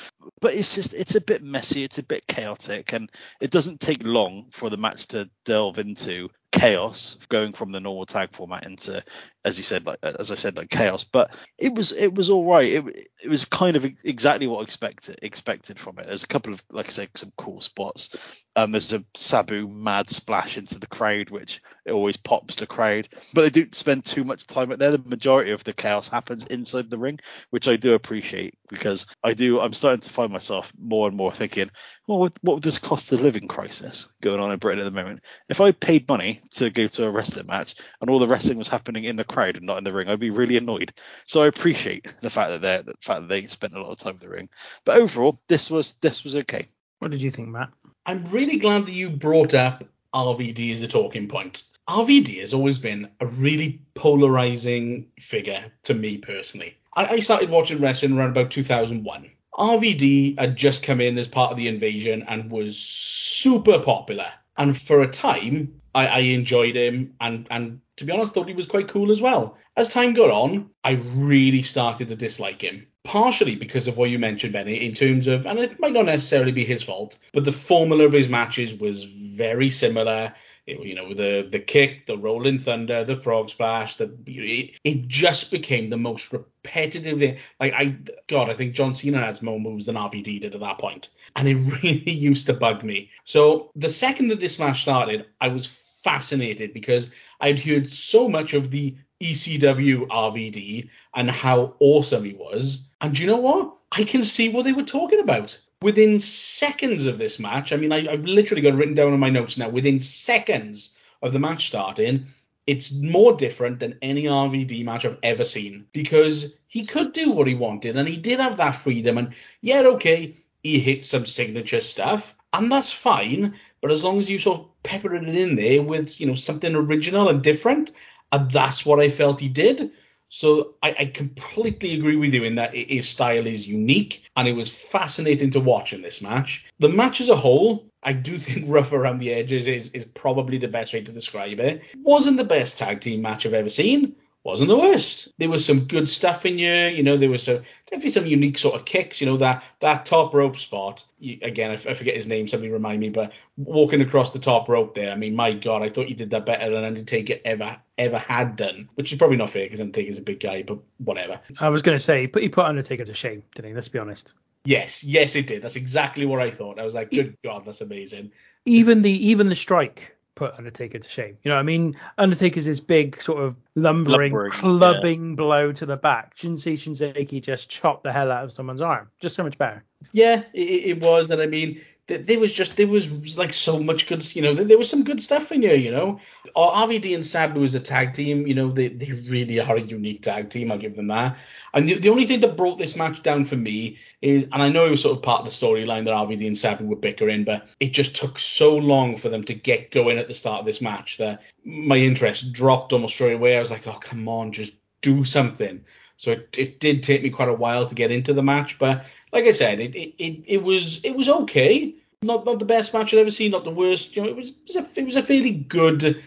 But it's just it's a bit messy, it's a bit chaotic, and it doesn't take long for the match to delve into chaos going from the normal tag format into as you said like as i said like chaos but it was it was all right it, it was kind of exactly what i expected expected from it there's a couple of like i said some cool spots um there's a sabu mad splash into the crowd which it always pops the crowd but they don't spend too much time at there the majority of the chaos happens inside the ring which i do appreciate because i do i'm starting to find myself more and more thinking well what, what would this cost of living crisis going on in britain at the moment if i paid money to go to a wrestling match and all the wrestling was happening in the crowd and not in the ring, I'd be really annoyed. So I appreciate the fact that they the fact that they spent a lot of time in the ring. But overall, this was this was okay. What did you think, Matt? I'm really glad that you brought up RVD is a talking point. RVD has always been a really polarizing figure to me personally. I, I started watching wrestling around about 2001. RVD had just come in as part of the invasion and was super popular And for a time, I, I enjoyed him and and to be honest, thought he was quite cool as well. As time got on, I really started to dislike him. Partially because of what you mentioned, Benny, in terms of, and it might not necessarily be his fault, but the formula of his matches was very similar. It, you know, the the kick, the rolling thunder, the frog splash, the it, it just became the most repetitive. Like I, God, I think John Cena has more moves than RVD did at that point, and it [LAUGHS] really used to bug me. So the second that this match started, I was fascinated because I'd heard so much of the ECW RVD and how awesome he was. And you know what? I can see what they were talking about. Within seconds of this match, I mean, I, have literally got written down in my notes now. Within seconds of the match starting, it's more different than any RVD match I've ever seen because he could do what he wanted and he did have that freedom. And yeah, okay, he hit some signature stuff, and that's fine. But as long as you sort of pepper it in there with you know something original and different, and that's what I felt he did. So I, I completely agree with you in that his style is unique and it was fascinating to watch in this match. The match as a whole, I do think [LAUGHS] rough around the edges is, is probably the best way to describe it. Wasn't the best tag team match I've ever seen, wasn't the worst. There was some good stuff in here. You know, there was some, definitely some unique sort of kicks. You know, that that top rope spot. You, again, I, I forget his name. Somebody remind me. But walking across the top rope there. I mean, my God, I thought you did that better than Undertaker ever ever had done. Which is probably not fair because Undertaker's a big guy. But whatever. I was going to say, but he put Undertaker to shame, didn't he? Let's be honest. Yes, yes, it did. That's exactly what I thought. I was like, good God, that's amazing. Even the even the strike put Undertaker to shame. You know, what I mean, Undertaker's this big sort of lumbering, lumbering clubbing yeah. blow to the back. Jinsei Shinzaki just chopped the hell out of someone's arm. Just so much better. Yeah, it, it was, and I mean, there was just there was like so much good you know there was some good stuff in here you know. RVD and Sabu as a tag team you know they, they really are a unique tag team I'll give them that. And the, the only thing that brought this match down for me is and I know it was sort of part of the storyline that RVD and Sabu were bickering but it just took so long for them to get going at the start of this match that my interest dropped almost straight away. I was like oh come on just do something so it, it did take me quite a while to get into the match but like I said, it, it, it, was it was okay. Not not the best match I've ever seen, not the worst. You know, it was it was a, it was a fairly good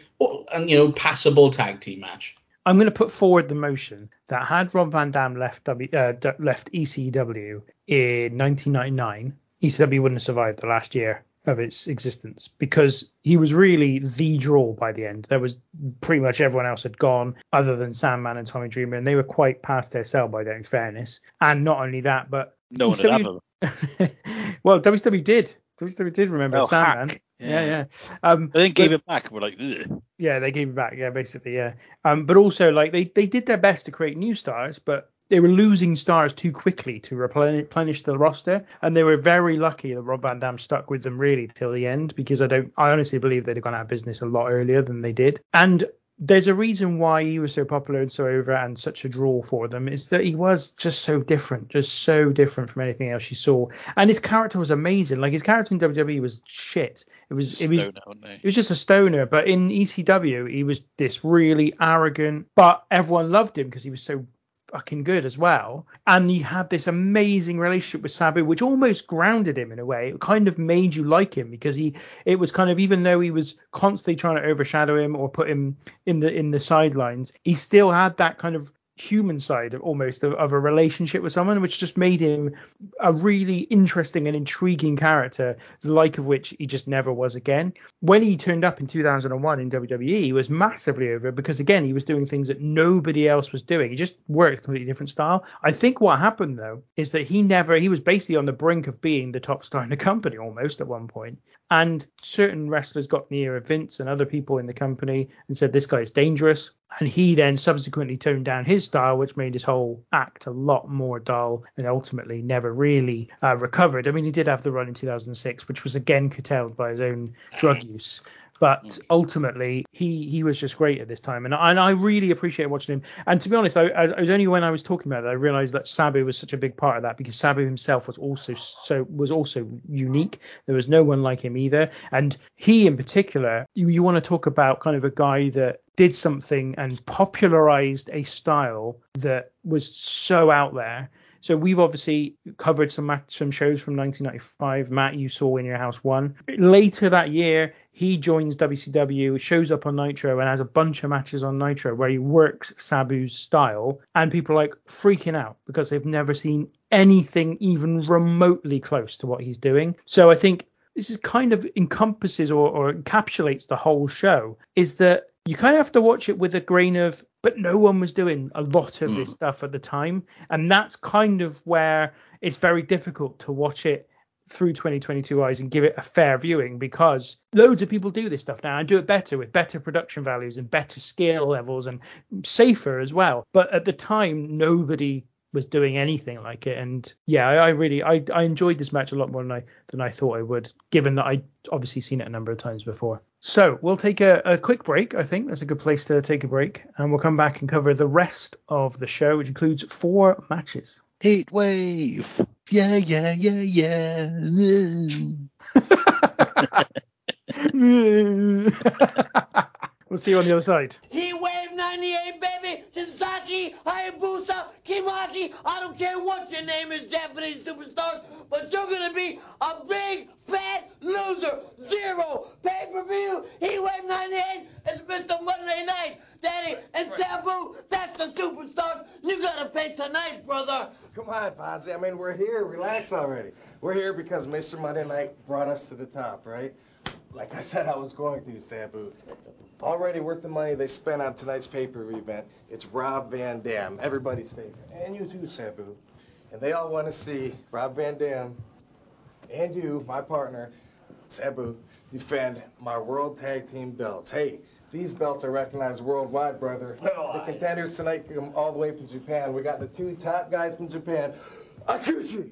and you know passable tag team match. I'm going to put forward the motion that had Rob Van Dam left w, uh, left ECW in 1999, ECW wouldn't have survived the last year of its existence because he was really the draw by the end. There was pretty much everyone else had gone other than Sandman and Tommy Dreamer, and they were quite past their sell by then, in fairness. And not only that, but no one had ever. [LAUGHS] well, WWE did. WWE did remember oh, Sandman. Hack. Yeah, yeah. yeah. Um, they then gave it back. We're like, Ugh. yeah, they gave it back. Yeah, basically, yeah. Um, but also like they they did their best to create new stars, but they were losing stars too quickly to replenish the roster, and they were very lucky that Rob Van Dam stuck with them really till the end because I don't, I honestly believe they'd have gone out of business a lot earlier than they did. And there's a reason why he was so popular and so over and such a draw for them is that he was just so different, just so different from anything else you saw. And his character was amazing. Like his character in WWE was shit. It was it was it was just a stoner. But in ECW, he was this really arrogant, but everyone loved him because he was so fucking good as well. And he had this amazing relationship with Sabu, which almost grounded him in a way. It kind of made you like him because he, it was kind of even though he was constantly trying to overshadow him or put him in the in the sidelines, he still had that kind of human side of, almost of, of, a relationship with someone, which just made him a really interesting and intriguing character, the like of which he just never was again. When he turned up in 2001 in WWE, he was massively over because again he was doing things that nobody else was doing. He just worked a completely different style. I think what happened though is that he never he was basically on the brink of being the top star in the company almost at one point, and certain wrestlers got near Vince and other people in the company and said this guy is dangerous and he then subsequently toned down his style, which made his whole act a lot more dull and ultimately never really uh, recovered. I mean, he did have the run in 2006, which was again curtailed by his own drug use. But ultimately, he he was just great at this time, and and I really appreciate watching him. And to be honest, I, I, it was only when I was talking about it I realized that Sabu was such a big part of that because Sabu himself was also so was also unique. There was no one like him either, and he in particular, you you want to talk about kind of a guy that did something and popularized a style that was so out there So we've obviously covered some some shows from 1995. Matt, you saw in your house one. Later that year, he joins WCW, shows up on Nitro, and has a bunch of matches on Nitro where he works Sabu's style, and people are like freaking out because they've never seen anything even remotely close to what he's doing. So I think this is kind of encompasses or, or encapsulates the whole show is that you kind of have to watch it with a grain of but no one was doing a lot of mm. this stuff at the time and that's kind of where it's very difficult to watch it through 2022 eyes and give it a fair viewing because loads of people do this stuff now and do it better with better production values and better scale levels and safer as well but at the time nobody was doing anything like it. And yeah, I, I, really I, I enjoyed this match a lot more than I than I thought I would, given that I obviously seen it a number of times before. So we'll take a, a quick break. I think that's a good place to take a break, and we'll come back and cover the rest of the show, which includes four matches. Heat wave, yeah, yeah, yeah, yeah. [LAUGHS] [LAUGHS] [LAUGHS] we'll see you on the other side. Heat wave 98, baby. Sensaki, Hayabusa, Kimaki. I don't care what your name is, Japanese superstars, but you're gonna be a big fat loser. Zero pay per view. Heat wave 98 is Mr. Monday Night. Daddy and Sabu, that's the superstars. You gotta pay tonight, brother. Come on, Fonzie. I mean, we're here. Relax already. We're here because Mr. Monday Night brought us to the top, right? Like I said, I was going to, Sabu. Already worth the money they spent on tonight's pay-per-view event. It's Rob Van Dam, everybody's favorite, and you too, Sabu. And they all want to see Rob Van Dam and you, my partner, Sabu, defend my World Tag Team belts. Hey, these belts are recognized worldwide, brother. The contenders tonight come all the way from Japan. We got the two top guys from Japan, Akushi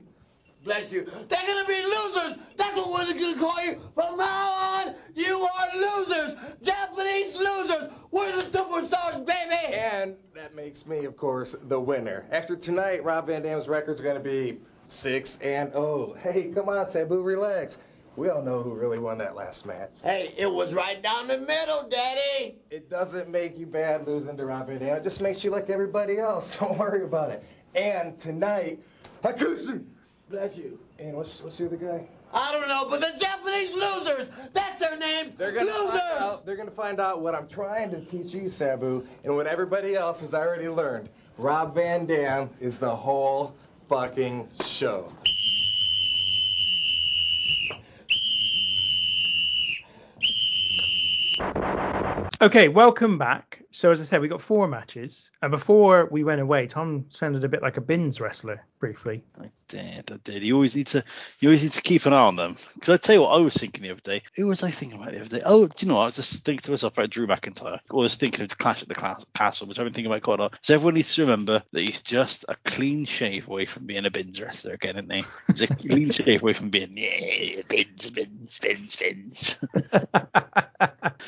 Bless you. They're gonna be losers. That's what we're gonna call you from now on. You are losers. Japanese losers. We're the superstars, baby. And that makes me, of course, the winner. After tonight, Rob Van Dam's record's gonna be six and oh. Hey, come on, Sabu, relax. We all know who really won that last match. Hey, it was right down the middle, Daddy. It doesn't make you bad losing to Rob Van Dam. It just makes you like everybody else. [LAUGHS] Don't worry about it. And tonight, Hakushi. Bless you. And what's what's the other guy? I don't know, but the Japanese losers. That's their name. They're gonna losers. Find out, they're gonna find out what I'm trying to teach you, Sabu, and what everybody else has already learned. Rob Van Dam is the whole fucking show. Okay, welcome back. So as I said, we got four matches, and before we went away, Tom sounded a bit like a bins wrestler briefly. I did, I did. You always need to, you always need to keep an eye on them. Because I tell you what, I was thinking the other day. Who was I thinking about the other day? Oh, do you know? What? I was just thinking to myself about Drew McIntyre. I was thinking of the Clash at the class, Castle, which I've been thinking about quite a lot. So everyone needs to remember that he's just a clean shave away from being a bins wrestler again, isn't he? He's a clean [LAUGHS] shave away from being yeah, bins, bins, bins, bins. [LAUGHS]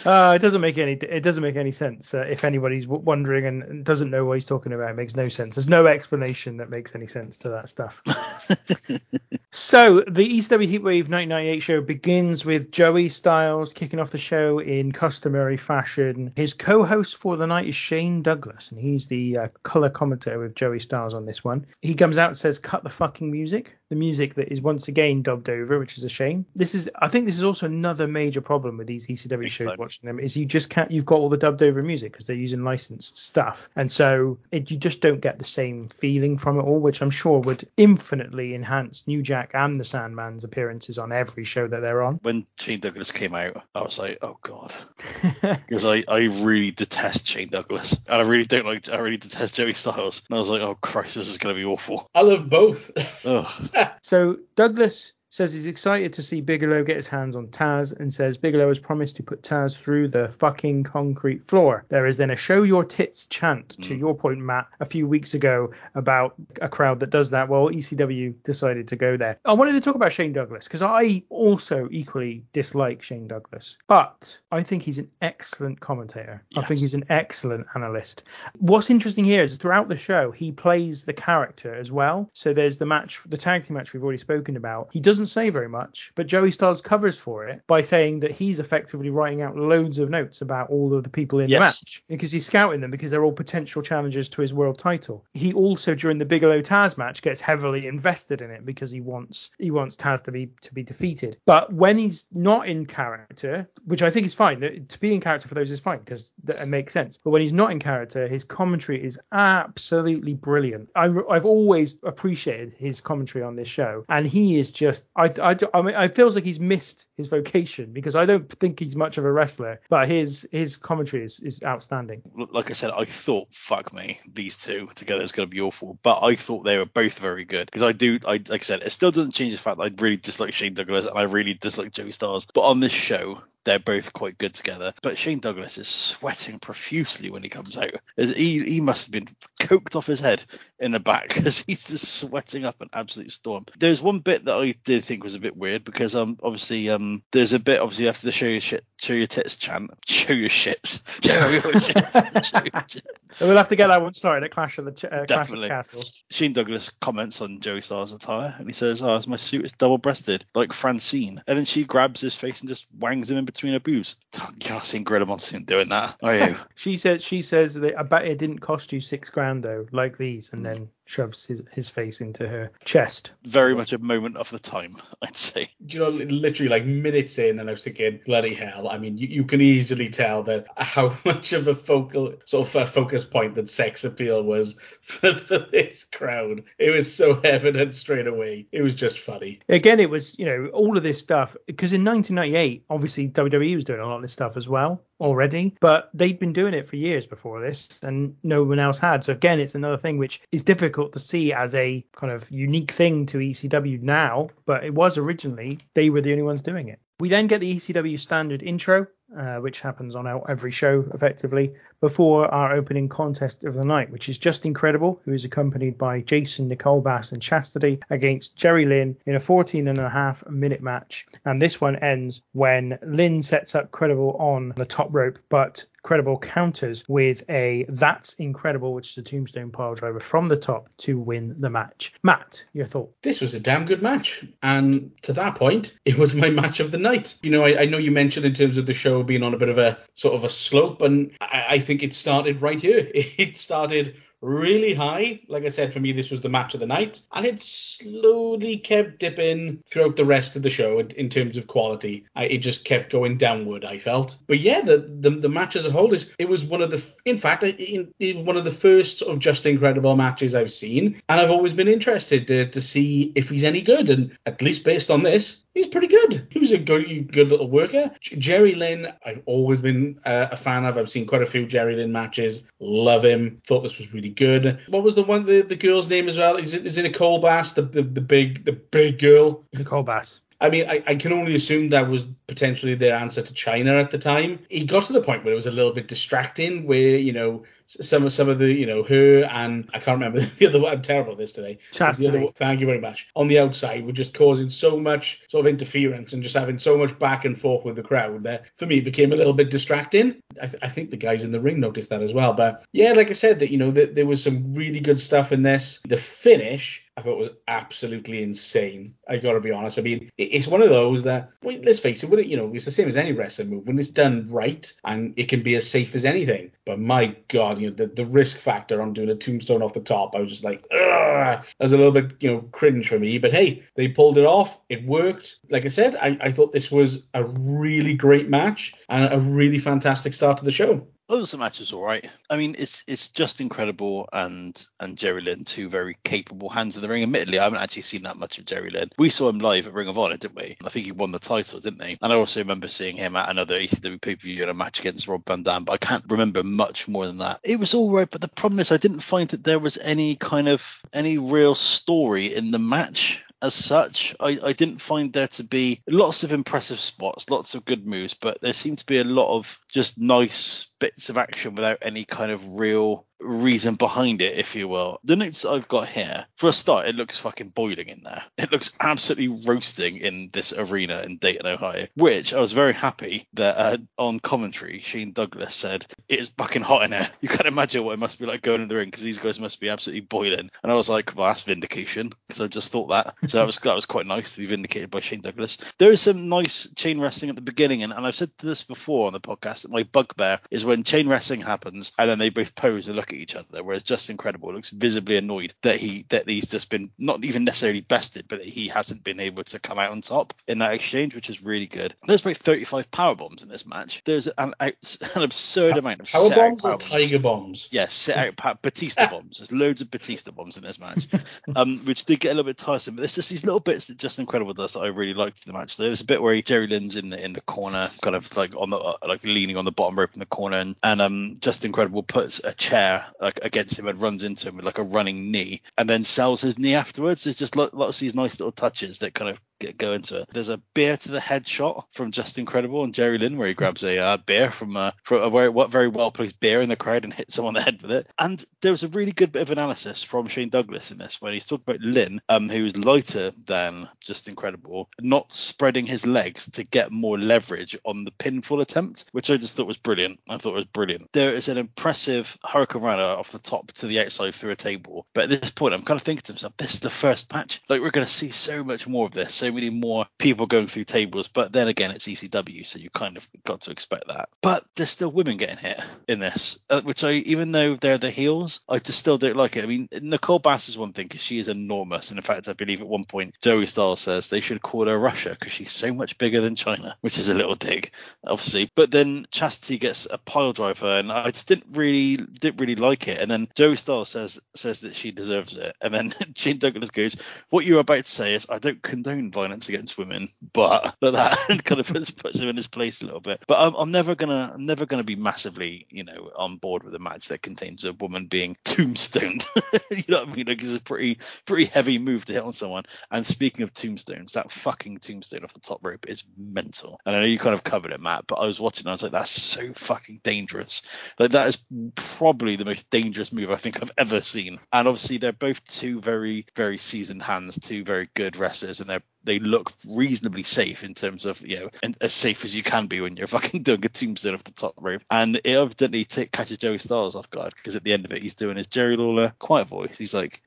uh, it doesn't make any, it doesn't make any sense. Uh, if anybody's wondering and doesn't know what he's talking about, it makes no sense. There's no explanation that makes any sense to that stuff. [LAUGHS] so the ECW Heatwave 1998 show begins with Joey Styles kicking off the show in customary fashion. His co-host for the night is Shane Douglas, and he's the uh, color commentator with Joey Styles on this one. He comes out and says, "Cut the fucking music." The music that is once again dubbed over, which is a shame. This is, I think, this is also another major problem with these ECW shows. Time. Watching them is you just can't. You've got all the dubbed over music because they're using licensed stuff, and so it, you just don't get the same feeling from it all, which I'm sure would infinitely enhance New Jack and the Sandman's appearances on every show that they're on. When Shane Douglas came out, I was like, oh god, [LAUGHS] because I, I really detest Shane Douglas and I really don't like I really detest Joey Styles, and I was like, oh Christ, this is gonna be awful. I love both. [LAUGHS] so Douglas says he's excited to see Bigelow get his hands on Taz and says Bigelow has promised to put Taz through the fucking concrete floor. There is then a show your tits chant to mm. your point, Matt, a few weeks ago about a crowd that does that. Well, ECW decided to go there. I wanted to talk about Shane Douglas because I also equally dislike Shane Douglas, but I think he's an excellent commentator. Yes. I think he's an excellent analyst. What's interesting here is throughout the show, he plays the character as well. So there's the match, the tag team match we've already spoken about. He doesn't doesn't say very much, but Joey Styles covers for it by saying that he's effectively writing out loads of notes about all of the people in the match because he's scouting them because they're all potential challengers to his world title. He also during the Bigelow Taz match gets heavily invested in it because he wants he wants Taz to be to be defeated. But when he's not in character, which I think is fine, to be in character for those is fine because that makes sense. But when he's not in character, his commentary is absolutely brilliant. I, I've always appreciated his commentary on this show, and he is just I I, I mean it feels like he's missed his vocation because I don't think he's much of a wrestler, but his his commentary is, is outstanding. like I said, I thought, fuck me, these two together is going to be awful. But I thought they were both very good because I do, I like I said, it still doesn't change the fact that I really dislike Shane Douglas and I really dislike Joey Styles. But on this show, they're both quite good together. But Shane Douglas is sweating profusely when he comes out. He, he must have been coked off his head in the back [LAUGHS] because he's just sweating up an absolute storm. There's one bit that I did think was a bit weird because um obviously um there's a bit obviously after the show your shit show your tits chant [LAUGHS] show your shits [LAUGHS] show your shits show your shits. So we'll have to get that one started at Clash of the Ch- uh, Clash of Definitely. Castle. Shane Douglas comments on Joey Styles' attire and he says, "Oh, my suit is double breasted like Francine." And then she grabs his face and just wangs him in between her boobs. You're not seeing Gorilla Monsoon doing that, are you? [LAUGHS] She said she says that I bet it didn't cost you six grand though, like these, and then shoves his, his face into her chest. Very much a moment of the time, [LAUGHS] I'd say. you know, literally like minutes in, and I was thinking, bloody hell. I mean, you, you can easily tell that [LAUGHS] how much of a focal sort of a focus point that sex appeal was for, [LAUGHS] for this crowd. It was so evident straight away. It was just funny. Again, it was you know all of this stuff because in 1998, obviously WWE was doing a lot of this stuff as well already, but they'd been doing it for years before this, and no one else had. So again, it's another thing which is difficult to see as a kind of unique thing to ECW now, but it was originally they were the only ones doing it. We then get the ECW standard intro, uh, which happens on our, every show effectively, before our opening contest of the night, which is Justin Credible, who is accompanied by Jason, Nicole Bass, and Chastity against Jerry Lynn in a 14 and a half minute match. And this one ends when Lynn sets up Credible on the top rope, but Credible counters with a That's Incredible, which is a tombstone pile driver from the top to win the match. Matt, your thought? This was a damn good match. And to that point, it was my match of the night. You know, I, I know you mentioned in terms of the show being on a bit of a sort of a slope, and I, I think it started right here. [LAUGHS] It started really high. Like I said, for me, this was the match of the night, and it slowly kept dipping throughout the rest of the show in, in terms of quality. I, it just kept going downward. I felt, but yeah, the the, the match as a whole is it was one of the, in fact, in, in one of the first of Justin Credible matches I've seen, and I've always been interested to, to see if he's any good, and at least based on this, he's pretty good. [LAUGHS] He was a good, good little worker. Jerry Lynn, I've always been uh, a fan of. I've seen quite a few Jerry Lynn matches. Love him. Thought this was really good. What was the one, the, the girl's name as well? Is it, is it Nicole Bass, the, the the big the big girl? Nicole Bass. I mean, I, I can only assume that was potentially their answer to Chyna at the time. It got to the point where it was a little bit distracting, where you know some of some of the you know her and I can't remember [LAUGHS] the other one. I'm terrible at this today. The other, thank you very much. On the outside, were just causing so much sort of interference and just having so much back and forth with the crowd that for me it became a little bit distracting. I, th- I think the guys in the ring noticed that as well. But yeah, like I said, that you know that there was some really good stuff in this. The finish I thought was absolutely insane. I got to be honest. I mean, it's one of those that, well, let's face it, when it, you know, it's the same as any wrestling move. When it's done right, and it can be as safe as anything. But my God, you know, the, the risk factor on doing a tombstone off the top, I was just like, ugh, that's a little bit, you know, cringe for me. But hey, they pulled it off. It worked. Like I said, I, I thought this was a really great match and a really fantastic start to the show. Than the match all right. I mean, it's it's Justin Credible and and Jerry Lynn, two very capable hands in the ring. Admittedly, I haven't actually seen that much of Jerry Lynn. We saw him live at Ring of Honor, didn't we? I think he won the title, didn't he? And I also remember seeing him at another ECW pay per view in a match against Rob Van Dam, but I can't remember much more than that. It was all right, but the problem is I didn't find that there was any kind of any real story in the match as such. I, I didn't find there to be lots of impressive spots, lots of good moves, but there seemed to be a lot of just nice bits of action without any kind of real reason behind it, if you will. The notes I've got here, for a start, it looks fucking boiling in there. It looks absolutely roasting in this arena in Dayton, Ohio, which I was very happy that uh, on commentary, Shane Douglas said, it's fucking hot in here. [LAUGHS] You can't imagine what it must be like going in the ring because these guys must be absolutely boiling. And I was like, well, that's vindication because I just thought that. So that was, that was quite nice to be vindicated by Shane Douglas. There is some nice chain wrestling at the beginning, and, and I've said this before on the podcast that my bugbear is when chain wrestling happens and then they both pose and look at each other, whereas Justin Credible looks visibly annoyed that he that he's just been not even necessarily bested, but that he hasn't been able to come out on top in that exchange, which is really good. There's about 35 power bombs in this match. There's an, an [LAUGHS] absurd amount of Power set out bombs tiger bombs? Yes, [LAUGHS] pa- Batista bombs. There's loads of Batista bombs in this match, [LAUGHS] um, which did get a little bit tiresome. But there's just these little bits that Justin Credible does that I really liked in the match. There was a bit where Jerry Lynn's in the in the corner, kind of like on the uh, like leaning on the bottom rope in the corner, and, um Justin Credible puts a chair like against him and runs into him with like a running knee, and then sells his knee afterwards. There's just lo- lots of these nice little touches that kind of get, go into it. There's a beer to the head shot from Justin Credible and Jerry Lynn where he grabs a uh, beer from uh, from a very very well placed beer in the crowd and hits someone on the head with it. And there was a really good bit of analysis from Shane Douglas in this when he's talking about Lynn, um, who's lighter than Justin Credible, not spreading his legs to get more leverage on the pinfall attempt, which I just thought was brilliant. I thought it was brilliant. There is an impressive hurricanrana off the top to the outside through a table. But at this point, I'm kind of thinking to myself, this is the first match. Like, we're going to see so much more of this, so many more people going through tables. But then again, it's ECW, so you kind of got to expect that. But there's still women getting hit in this, uh, which I, even though they're the heels, I just still don't like it. I mean, Nicole Bass is one thing because she is enormous. And in fact, I believe at one point, Joey Styles says they should call her Russia because she's so much bigger than Chyna, which is a little dig, obviously. But then Chastity gets a pile driver, and I just didn't really didn't really like it. And then Joey Styles says says that she deserves it, and then [LAUGHS] Shane Douglas goes, "What you're about to say is I don't condone violence against women, but [LAUGHS] that kind of puts, puts him in his place a little bit. But I'm, I'm never gonna I'm never gonna be massively you know on board with a match that contains a woman being [LAUGHS] tombstoned. [LAUGHS] you know what I mean? Like it's a pretty pretty heavy move to hit on someone. And speaking of tombstones, that fucking tombstone off the top rope is mental. And I know you kind of covered it, Matt, but I was watching. And I was like, that's so fucking dangerous. Like that is probably the most dangerous move I think I've ever seen. And obviously they're both two very very seasoned hands, two very good wrestlers, and they're they look reasonably safe in terms of you know and as safe as you can be when you're [LAUGHS] fucking doing a tombstone off the top rope. And it evidently t- catches Joey Styles off guard because at the end of it he's doing his Jerry Lawler quiet voice. He's like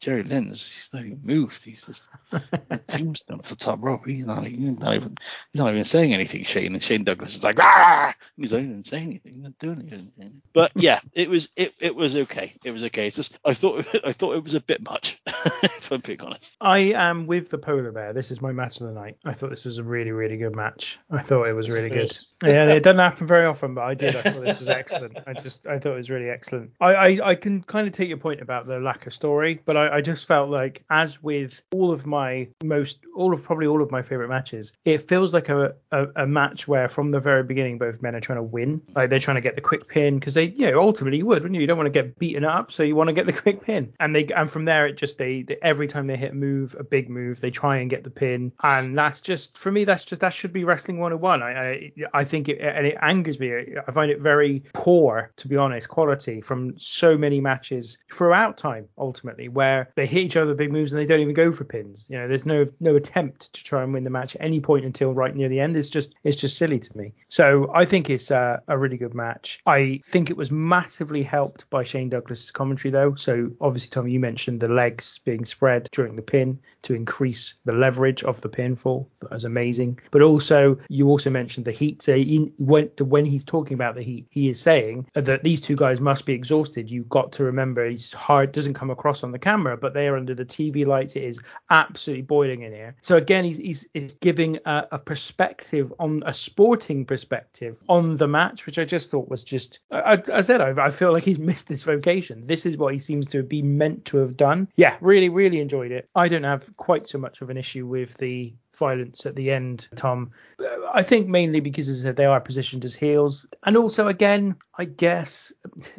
Jerry Lynn's he's not even moved. He's just a [LAUGHS] tombstone off the top rope. He's not, he's not even he's not even saying anything Shane. And Shane Douglas is like ah! He's not even saying anything. Not doing anything. But yeah it was it, it was okay. It was okay. It's just I thought [LAUGHS] I thought it was a bit much if I'm being honest. I am with the polar bear. This is my match of the night. I thought this was a really, really good match. I thought it was really good. Yeah, it [LAUGHS] doesn't happen very often, but I did. I thought this was [LAUGHS] excellent. I just, I thought it was really excellent. I, I, I can kind of take your point about the lack of story, but I, I just felt like, as with all of my most, all of probably all of my favorite matches, it feels like a, a, a match where from the very beginning both men are trying to win. Like they're trying to get the quick pin because they, you know, ultimately you would, wouldn't you? You don't want to get beaten up, so you want to get the quick pin. And they, and from there it just they, they every time they hit a move, a big move, they try and get the pin, and that's just for me. That's just that should be wrestling 101. I I, I think it and it angers me. I find it very poor, to be honest, quality from so many matches throughout time. Ultimately, where they hit each other big moves and they don't even go for pins. You know, there's no no attempt to try and win the match at any point until right near the end. It's just it's just silly to me. So I think it's a, a really good match. I think it was massively helped by Shane Douglas's commentary though. So obviously, Tom, you mentioned the legs being spread during the pin to increase the leverage of the pinfall. That was amazing. But also, you also mentioned the heat. So in, when when he's talking about the heat, he is saying that these two guys must be exhausted. You've got to remember, it's hard, doesn't come across on the camera, but they are under the TV lights. It is absolutely boiling in here. So again, he's he's, he's giving a, a perspective on a sporting perspective on the match, which I just thought was just. I, I said I, I feel like he's missed his vocation. This is what he seems to be meant to have done. Yeah, really, really enjoyed it. I don't have quite so much of an issue with the violence at the end, Tom. I think mainly because as I said, they are positioned as heels, and also again, I guess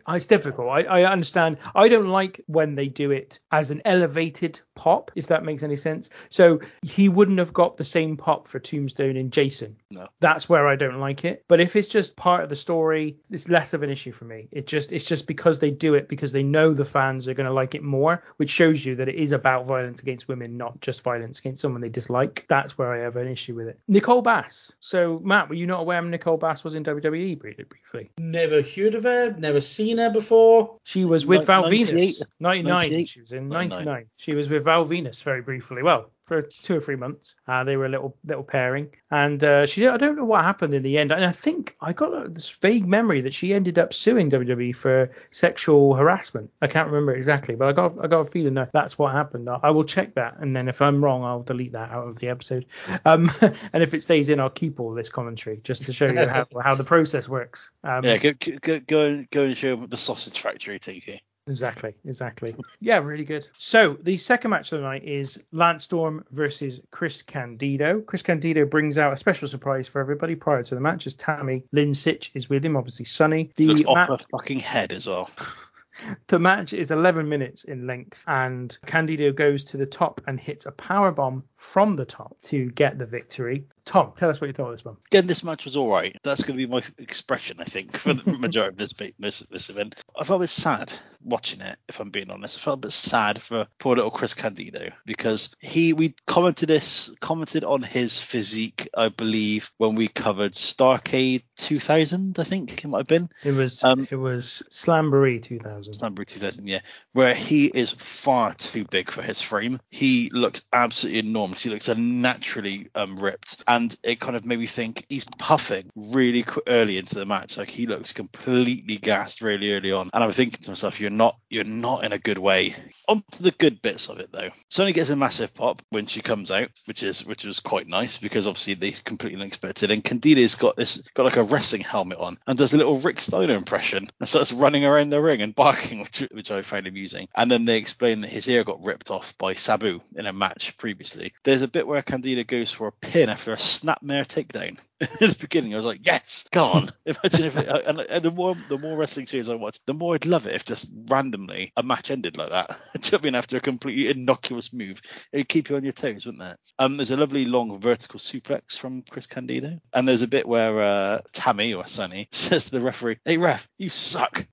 it's difficult. I, I understand. I don't like when they do it as an elevated pop, if that makes any sense. So he wouldn't have got the same pop for Tombstone and Jason. No. That's where I don't like it. But if it's just part of the story, it's less of an issue for me. It just it's just because they do it because they know the fans are going to like it more, which shows you that it is about violence against women, not just violence against someone they dislike. That's where I have an issue with it. Nicole Bass. So Matt, were you not aware Nicole Bass was in WWE briefly? briefly? Never heard of her, never seen her before. She was with Val 98. Venis. 99. 98. She was in 99. 99. She was with Val Venis very briefly. Well, for two or three months. Uh, they were a little little pairing, and uh, she I don't know what happened in the end. And I think I got this vague memory that she ended up suing WWE for sexual harassment. I can't remember exactly, but I got I got a feeling that that's what happened. I, I will check that, and then if I'm wrong, I'll delete that out of the episode. Um, [LAUGHS] and if it stays in, I'll keep all this commentary just to show you how, [LAUGHS] how the process works. Um, Yeah, go, go, go and go and show the sausage factory, Tinky. Exactly, exactly. yeah, really good. So the second match of the night is Lance Storm versus Chris Candido. Chris Candido brings out a special surprise for everybody prior to the match as Tammy Lynn Sytch is with him, obviously Sunny. The Looks off her fucking head as well. [LAUGHS] the match is 11 minutes in length, and Candido goes to the top and hits a power bomb from the top to get the victory. Tom, tell us what you thought of this one. Again, this match was all right. That's going to be my expression, I think, for the [LAUGHS] majority of this this this event. I felt a bit sad watching it, if I'm being honest. I felt a bit sad for poor little Chris Candido because he we commented this commented on his physique, I believe, when we covered Starcade 2000. I think it might have been. It was Um, it was Slamboree 2000. Slamboree 2000, yeah, where he is far too big for his frame. He looks absolutely enormous. He looks unnaturally um, ripped, and it kind of made me think he's puffing really early into the match. Like he looks completely gassed really early on, and I'm thinking to myself, you're not, you're not in a good way. On to the good bits of it though. Sunny gets a massive pop when she comes out, which is which was quite nice because obviously they completely unexpected. And Candido's got this, got like a wrestling helmet on, and does a little Rick Steiner impression and starts running around the ring and [LAUGHS] barking, which which I found amusing. And then they explain that his ear got ripped off by Sabu in a match previously. There's a bit where Candido goes for a pin after a snapmare takedown. [LAUGHS] At the beginning, I was like, "Yes, go on!" [LAUGHS] Imagine if, it, and, and the more the more wrestling series I watch, the more I'd love it if just randomly a match ended like that. [LAUGHS] Do you know what I mean? After a completely innocuous move, it'd keep you on your toes, wouldn't it? Um, there's a lovely long vertical suplex from Chris Candido, and there's a bit where uh, Tammy or Sunny says to the referee, "Hey ref, you suck."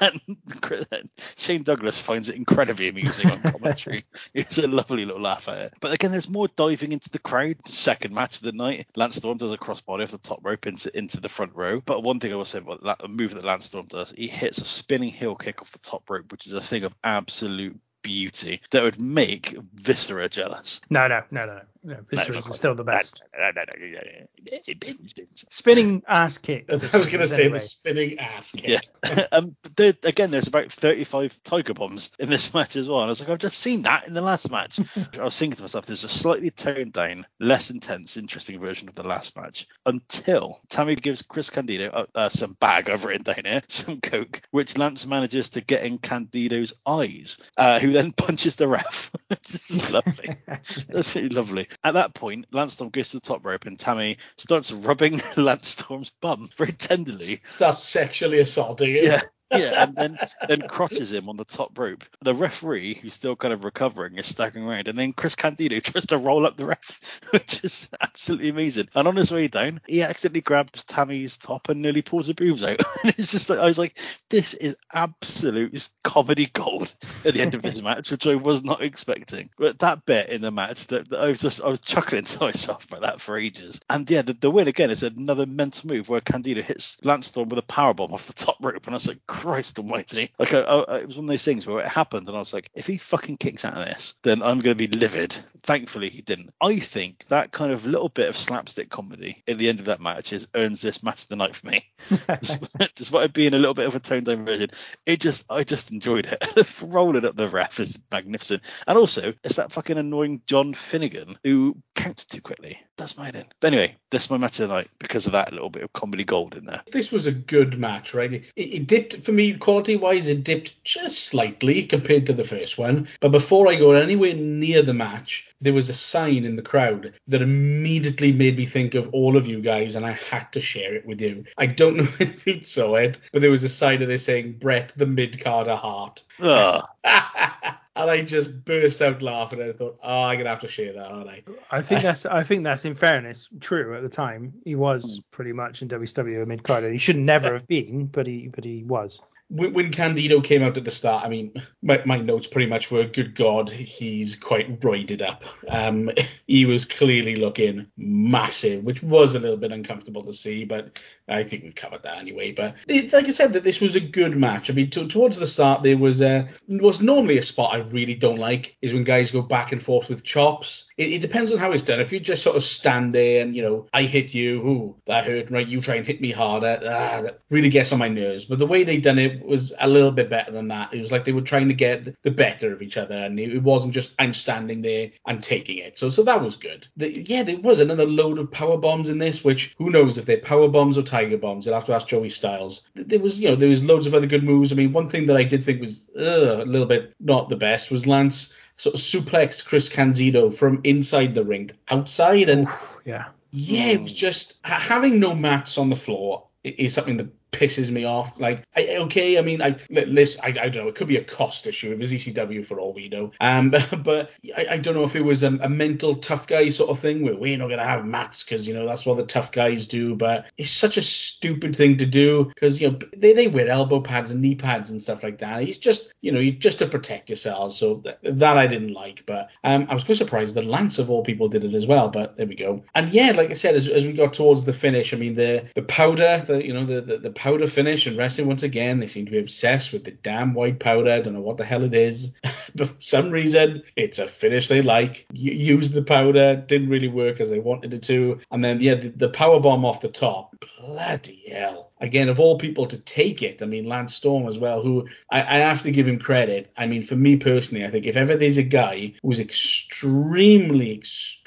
and Shane Douglas finds it incredibly amusing on commentary. it's a lovely little laugh at it. But again, there's more diving into the crowd. Second match of the night, Lance Storm does a crossbody off the top rope into into the front row. But one thing I will say about that, a move that Lance Storm does, he hits a spinning heel kick off the top rope, which is a thing of absolute beauty that would make Viscera jealous. No, no, no, no, no. Viscera is still the best. No, no, no, no, no. It bins, bins. Spinning ass kick. I was going to say Anyway. the spinning ass kick. Yeah. [LAUGHS] um, but there, again, there's about 35 Tiger Bombs in this [LAUGHS] match as well. And I was like, I've just seen that in the last match. [LAUGHS] I was thinking to myself, there's a slightly toned down, less intense, interesting version of the last match until Tammy gives Chris Candido uh, uh, some bag, I've written down here, some coke, which Lance manages to get in Candido's eyes, uh, who then punches the ref. [LAUGHS] lovely. [LAUGHS] That's really lovely. At that point, Lance Storm goes to the top rope and Tammy starts rubbing [LAUGHS] Lance Storm's bum very tenderly. Starts sexually assaulting him. Yeah. Yeah, and then then crotches him on the top rope. The referee, who's still kind of recovering, is staggering around, and then Chris Candido [LAUGHS] tries to roll up the ref, [LAUGHS] which is absolutely amazing. And on his way down, he accidentally grabs Tammy's top and nearly pulls her boobs out. [LAUGHS] and it's just like I was like, this is absolute comedy gold at the end of this match, which I was not expecting. But that bit in the match, that, that I was just I was chuckling to myself about that for ages. And yeah, the, the win again is another mental move where Candido hits Lance Storm with a powerbomb off the top rope, and I was like, Christ Almighty! Like I, I, it was one of those things where it happened, and I was like, if he fucking kicks out of this, then I'm going to be livid. Thankfully, he didn't. I think that kind of little bit of slapstick comedy at the end of that match is earns this match of the night for me. [LAUGHS] despite, despite it being a little bit of a toned down version, it just I just enjoyed it. [LAUGHS] Rolling up the ref is magnificent, and also it's that fucking annoying John Finnegan who counts too quickly. That's my end. But anyway, that's my match of the night because of that little bit of comedy gold in there. This was a good match, right? It, it dipped for me quality wise. It dipped just slightly compared to the first one. But before I go anywhere near the match, there was a sign in the crowd that immediately made me think of all of you guys, and I had to share it with you. I don't [LAUGHS] know if you saw it, but there was a sign of this saying Bret the mid carder Hart. [LAUGHS] And I just burst out laughing and I thought, oh, I'm gonna have to share that, aren't I? I think that's I think that's in fairness true at the time. He was hmm. pretty much in WCW mid carder. He should never have been, but he but he was. When, Candido came out at the start, I mean, my, my notes pretty much were, good God, he's quite roided up. Um, [LAUGHS] he was clearly looking massive, which was a little bit uncomfortable to see, but I think we covered that anyway. But it, like I said, that this was a good match. I mean, to, towards the start, there was a was normally a spot I really don't like is when guys go back and forth with chops. It, it depends on how it's done. If you just sort of stand there and you know, I hit you, ooh, that hurt, right? You try and hit me harder, ah, that really gets on my nerves. But the way they done it was a little bit better than that. It was like they were trying to get the better of each other, and it wasn't just I'm standing there and taking it. So so that was good. The, yeah, there was another load of power bombs in this, which who knows if they're power bombs or tiger bombs. You'll have to ask Joey Styles. There was you know there was loads of other good moves. I mean, one thing that I did think was uh, a little bit not the best was Lance sort of suplexed Chris Candido from inside the ring outside, and Oof, yeah. yeah, it was just having no mats on the floor is something that pisses me off. Like, I, okay, I mean, I, listen, I, I don't know, it could be a cost issue. It was ECW for all we know. Um, [LAUGHS] but I, I don't know if it was a, a mental tough guy sort of thing where we're not gonna have mats because you know that's what the tough guys do. But it's such a stupid thing to do because you know they, they wear elbow pads and knee pads and stuff like that. It's just you know just to protect yourselves. So that, that I didn't like. But um, I was quite surprised that Lance of all people did it as well. But there we go. And yeah, like I said, as, as we got towards the finish, I mean the the powder, the you know the the, the powder finish and wrestling once again, they seem to be obsessed with the damn white powder. I don't know what the hell it is, [LAUGHS] but for some reason it's a finish they like. Use the powder, didn't really work as they wanted it to, and then yeah, the, the power bomb off the top. Bloody hell! Again, of all people to take it, I mean Lance Storm as well, who I, I have to give him credit. I mean, for me personally, I think if ever there's a guy who's extremely, extremely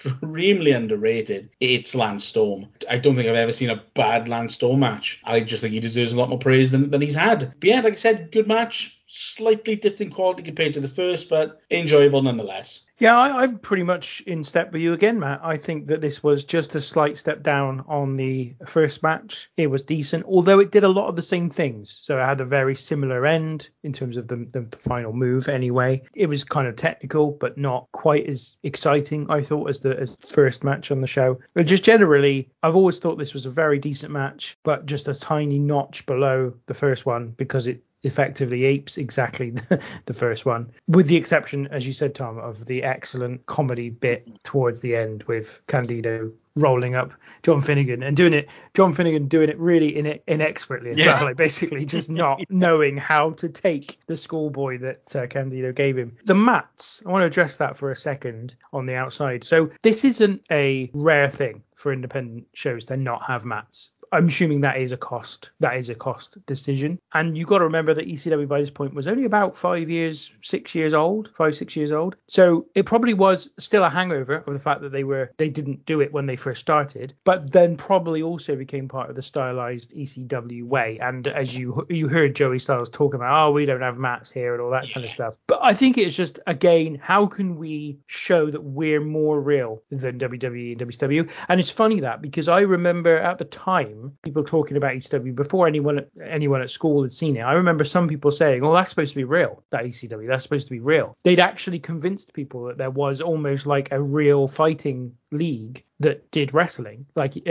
underrated, it's Lance Storm. I don't think I've ever seen a bad Lance Storm match. I just think he deserves a lot more praise than, than he's had. But yeah, like I said, good match. Slightly dipped in quality compared to the first, but enjoyable nonetheless. Yeah, I, I'm pretty much in step with you again, Matt. I think that this was just a slight step down on the first match. It was decent, although it did a lot of the same things. So it had a very similar end in terms of the, the, the final move. Anyway, it was kind of technical, but not quite as exciting, I thought, as the as first match on the show. But just generally, I've always thought this was a very decent match, but just a tiny notch below the first one because it effectively apes exactly [LAUGHS] the, first one, with the exception, as you said, Tom, of the excellent comedy bit towards the end with Candido rolling up John Finnegan and doing it, John Finnegan doing it really in, inexpertly as Yeah. well, like basically just [LAUGHS] not knowing how to take the schoolboy that uh, Candido gave him. The mats, I want to address that for a second on the outside. So this isn't a rare thing for independent shows to not have mats. I'm assuming that is a cost. That is a cost decision. And you've got to remember that ECW by this point was only about five years, six years old, five, six years old. So it probably was still a hangover of the fact that they were they didn't do it when they first started, but then probably also became part of the stylized ECW way. And as you you heard Joey Styles talk about, oh, we don't have mats here and all that kind of stuff. But I think it's just again, how can we show that we're more real than WWE and WCW? And it's funny that because I remember at the time people talking about ECW before anyone anyone at school had seen it. I remember some people saying, "Oh, that's supposed to be real. That ECW, that's supposed to be real." They'd actually convinced people that there was almost like a real fighting league that did wrestling like uh,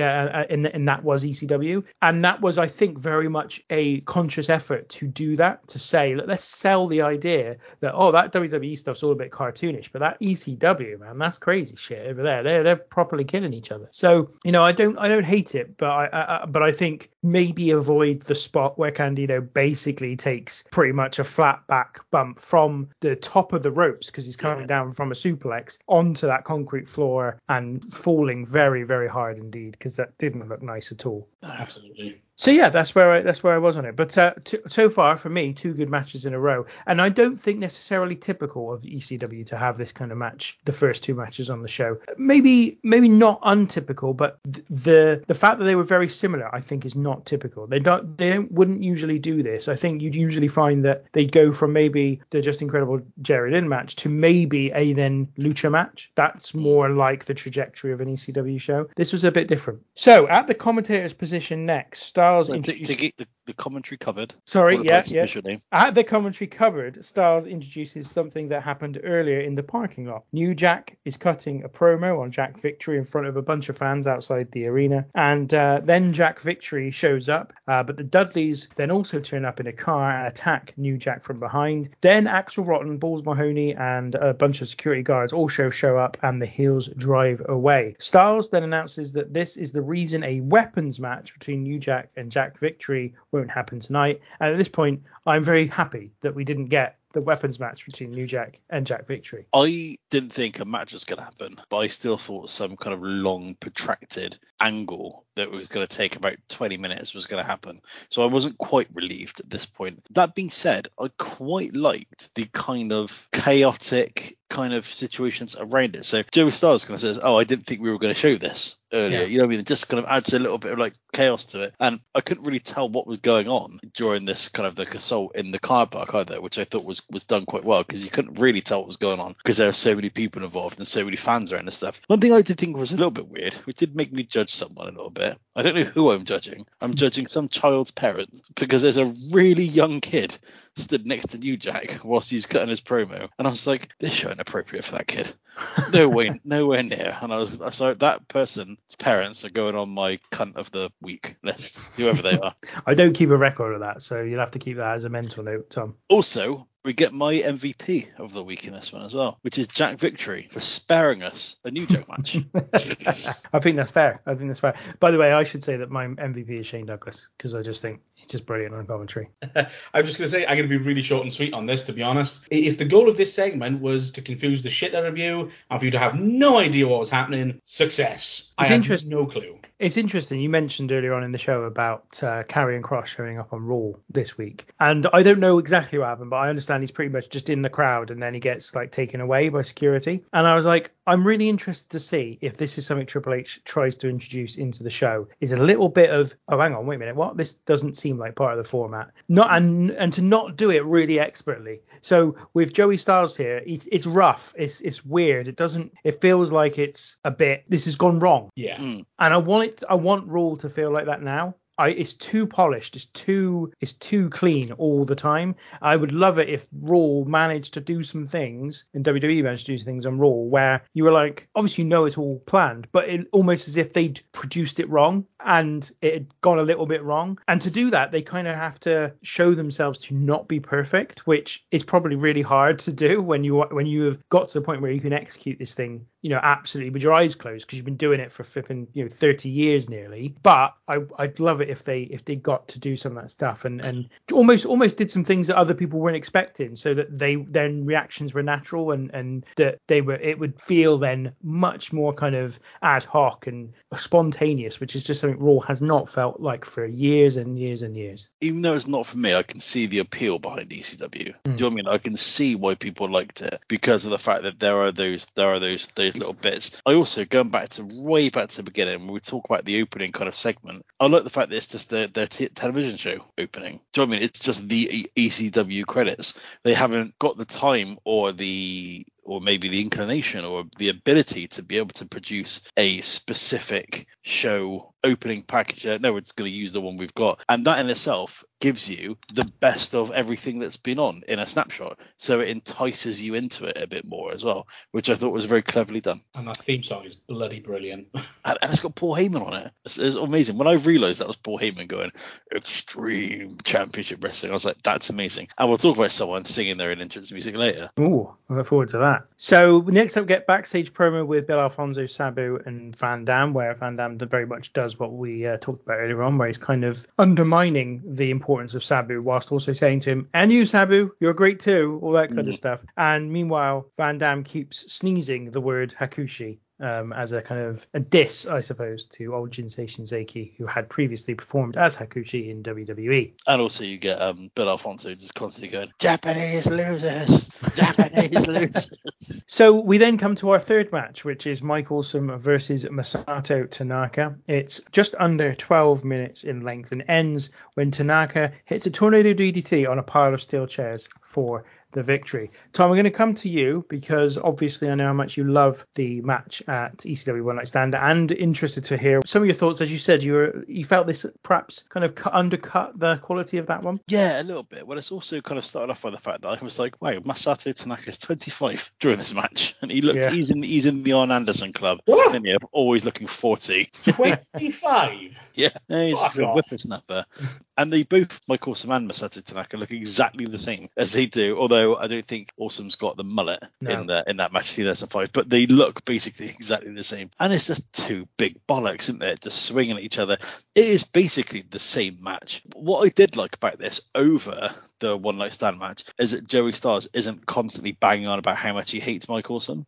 and, and that was ECW and that was I think very much a conscious effort to do that to say look, let's sell the idea that oh that WWE stuff's all a bit cartoonish but that ECW man that's crazy shit over there. They're they're properly killing each other. So you know I don't I don't hate it but I I- but I think maybe avoid the spot where Candido basically takes pretty much a flat back bump from the top of the ropes because he's coming down from a suplex onto that concrete floor and falling very very hard indeed because that didn't look nice at all. Absolutely. So yeah, that's where I, that's where I was on it. But uh, so far for me, two good matches in a row, and I don't think necessarily typical of ECW to have this kind of match. The first two matches on the show, maybe maybe not untypical, but th- the the fact that they were very similar, I think, is not typical. They don't they don't wouldn't usually do this. I think you'd usually find that they'd go from maybe the Justin Credible Jerry Lynn match to maybe a then lucha match. That's more like the trajectory of an ECW show. This was a bit different. So at the commentator's position next, Styles To, to get the, the commentary covered. Sorry, yeah, yeah. At the commentary cupboard, Styles introduces something that happened earlier in the parking lot. New Jack is cutting a promo on Jack Victory in front of a bunch of fans outside the arena, and uh, then Jack Victory shows up, uh, but the Dudleys then also turn up in a car and attack New Jack from behind. Then Axel Rotten, Balls Mahoney, and a bunch of security guards also show up, and the heels drive away. Styles then announces that this is the reason a weapons match between New Jack and Jack Victory won't happen tonight. And at this point, I'm very happy that we didn't get the weapons match between New Jack and Jack Victory. I didn't think a match was going to happen, but I still thought some kind of long, protracted angle that was going to take about 20 minutes was going to happen. So I wasn't quite relieved at this point. That being said, I quite liked the kind of chaotic kind of situations around it. So Joey Styles kind of says, "Oh, I didn't think we were going to show this earlier." Yeah. You know what I mean? It just kind of adds a little bit of like chaos to it. And I couldn't really tell what was going on during this kind of the assault in the car park either, which I thought was was done quite well because you couldn't really tell what was going on because there are so many people involved and so many fans around and stuff. One thing I did think was a little bit weird, which did make me judge someone a little bit. I don't know who I'm judging. I'm judging some child's parents because there's a really young kid stood next to New Jack whilst he's cutting his promo, and I was like, this show inappropriate for that kid. [LAUGHS] No way, nowhere near. And I was so that person's parents are going on my cunt of the week list, whoever they are. [LAUGHS] I don't keep a record of that, so you'll have to keep that as a mental note, Tom. Also, we get my MVP of the week in this one as well, which is Jack Victory for sparing us a New joke match. [LAUGHS] I think that's fair. I think that's fair. By the way, I should say that my MVP is Shane Douglas because I just think he's just brilliant on commentary. [LAUGHS] I'm just going to say, I'm going to be really short and sweet on this, to be honest. If the goal of this segment was to confuse the shit out of you and for you to have no idea what was happening, success. I It's had interest- no clue. It's interesting. You mentioned earlier on in the show about uh, Karrion Kross showing up on Raw this week, and I don't know exactly what happened, but I understand he's pretty much just in the crowd, and then he gets like taken away by security. And I was like, I'm really interested to see if this is something Triple H tries to introduce into the show. Is a little bit of, oh, hang on, wait a minute, what? This doesn't seem like part of the format. Not and and to not do it really expertly. So with Joey Styles here, it's it's rough. It's it's weird. It doesn't. It feels like it's a bit. This has gone wrong Yeah. Mm. and I want I want Raw to feel like that now. I, it's too polished. It's too it's too clean all the time. I would love it if Raw managed to do some things and WWE managed to do things on Raw where you were like, obviously you know it's all planned, but it almost as if they'd produced it wrong and it had gone a little bit wrong. And to do that, they kind of have to show themselves to not be perfect, which is probably really hard to do when you when you have got to the point where you can execute this thing, you know, absolutely with your eyes closed because you've been doing it for flipping, you know, 30 years nearly. But I I'd love it if they if they got to do some of that stuff and and almost almost did some things that other people weren't expecting, so that they then reactions were natural and and that they were it would feel then much more kind of ad hoc and spontaneous, which is just something Raw has not felt like for years and years and years. Even though it's not for me, I can see the appeal behind ECW. Hmm. Do you know what I mean? I can see why people liked it because of the fact that there are those there are those those little bits. I also going back to way back to the beginning when we talk about the opening kind of segment. I like the fact that it's just their their t- television show opening. Do you know what I mean? It's just the ECW credits. They haven't got the time or the or maybe the inclination or the ability to be able to produce a specific show opening package. Uh, No, it's going to use the one we've got, and that in itself gives you the best of everything that's been on in a snapshot. So it entices you into it a bit more as well, which I thought was very cleverly done. And that theme song is bloody brilliant. [LAUGHS] And, and it's got Paul Heyman on it. It's, it's amazing. When I realised that was Paul Heyman going Extreme Championship Wrestling, I was like, that's amazing. And we'll talk about someone singing their entrance music later. Oh, I look forward to that. So next up, we get backstage promo with Bill Alfonso, Sabu, and Van Dam, where Van Dam very much does what we uh, talked about earlier on, where he's kind of undermining the importance of Sabu whilst also saying to him, "And you, Sabu, you're great too," all that kind of stuff. And meanwhile, Van Dam keeps sneezing the word Hakushi um, as a kind of a diss, I suppose, to old Jinsei Shinzaki, who had previously performed as Hakushi in WWE. And also you get um, Bill Alfonso just constantly going, Japanese losers, Japanese [LAUGHS] losers. So we then come to our third match, which is Mike Awesome versus Masato Tanaka. It's just under 12 minutes in length and ends when Tanaka hits a tornado DDT on a pile of steel chairs for the victory. Tom, we're going to come to you because obviously I know how much you love the match at ECW One Night Stand, and interested to hear some of your thoughts. As you said, you were you felt this perhaps kind of cut, undercut the quality of that one. Yeah, a little bit. Well, it's also kind of started off by the fact that I was like, wow, Masato Tanaka is 25 [LAUGHS] during this match, and he looks Yeah. he's in he's in the Arn Anderson club, What? and yeah, always looking 40. [LAUGHS] 25. Yeah, no, he's Fuck a whippersnapper. And they both, Mike Awesome and Masato Tanaka, look exactly the same as they do. Although I don't think Awesome's got the mullet No. in the in that match 2005, but they look basically [LAUGHS] exactly the same. And it's just two big bollocks, isn't it? Just swinging at each other. It is basically the same match. What I did like about this over the one night stand match is that Joey Styles isn't constantly banging on about how much he hates Mike Awesome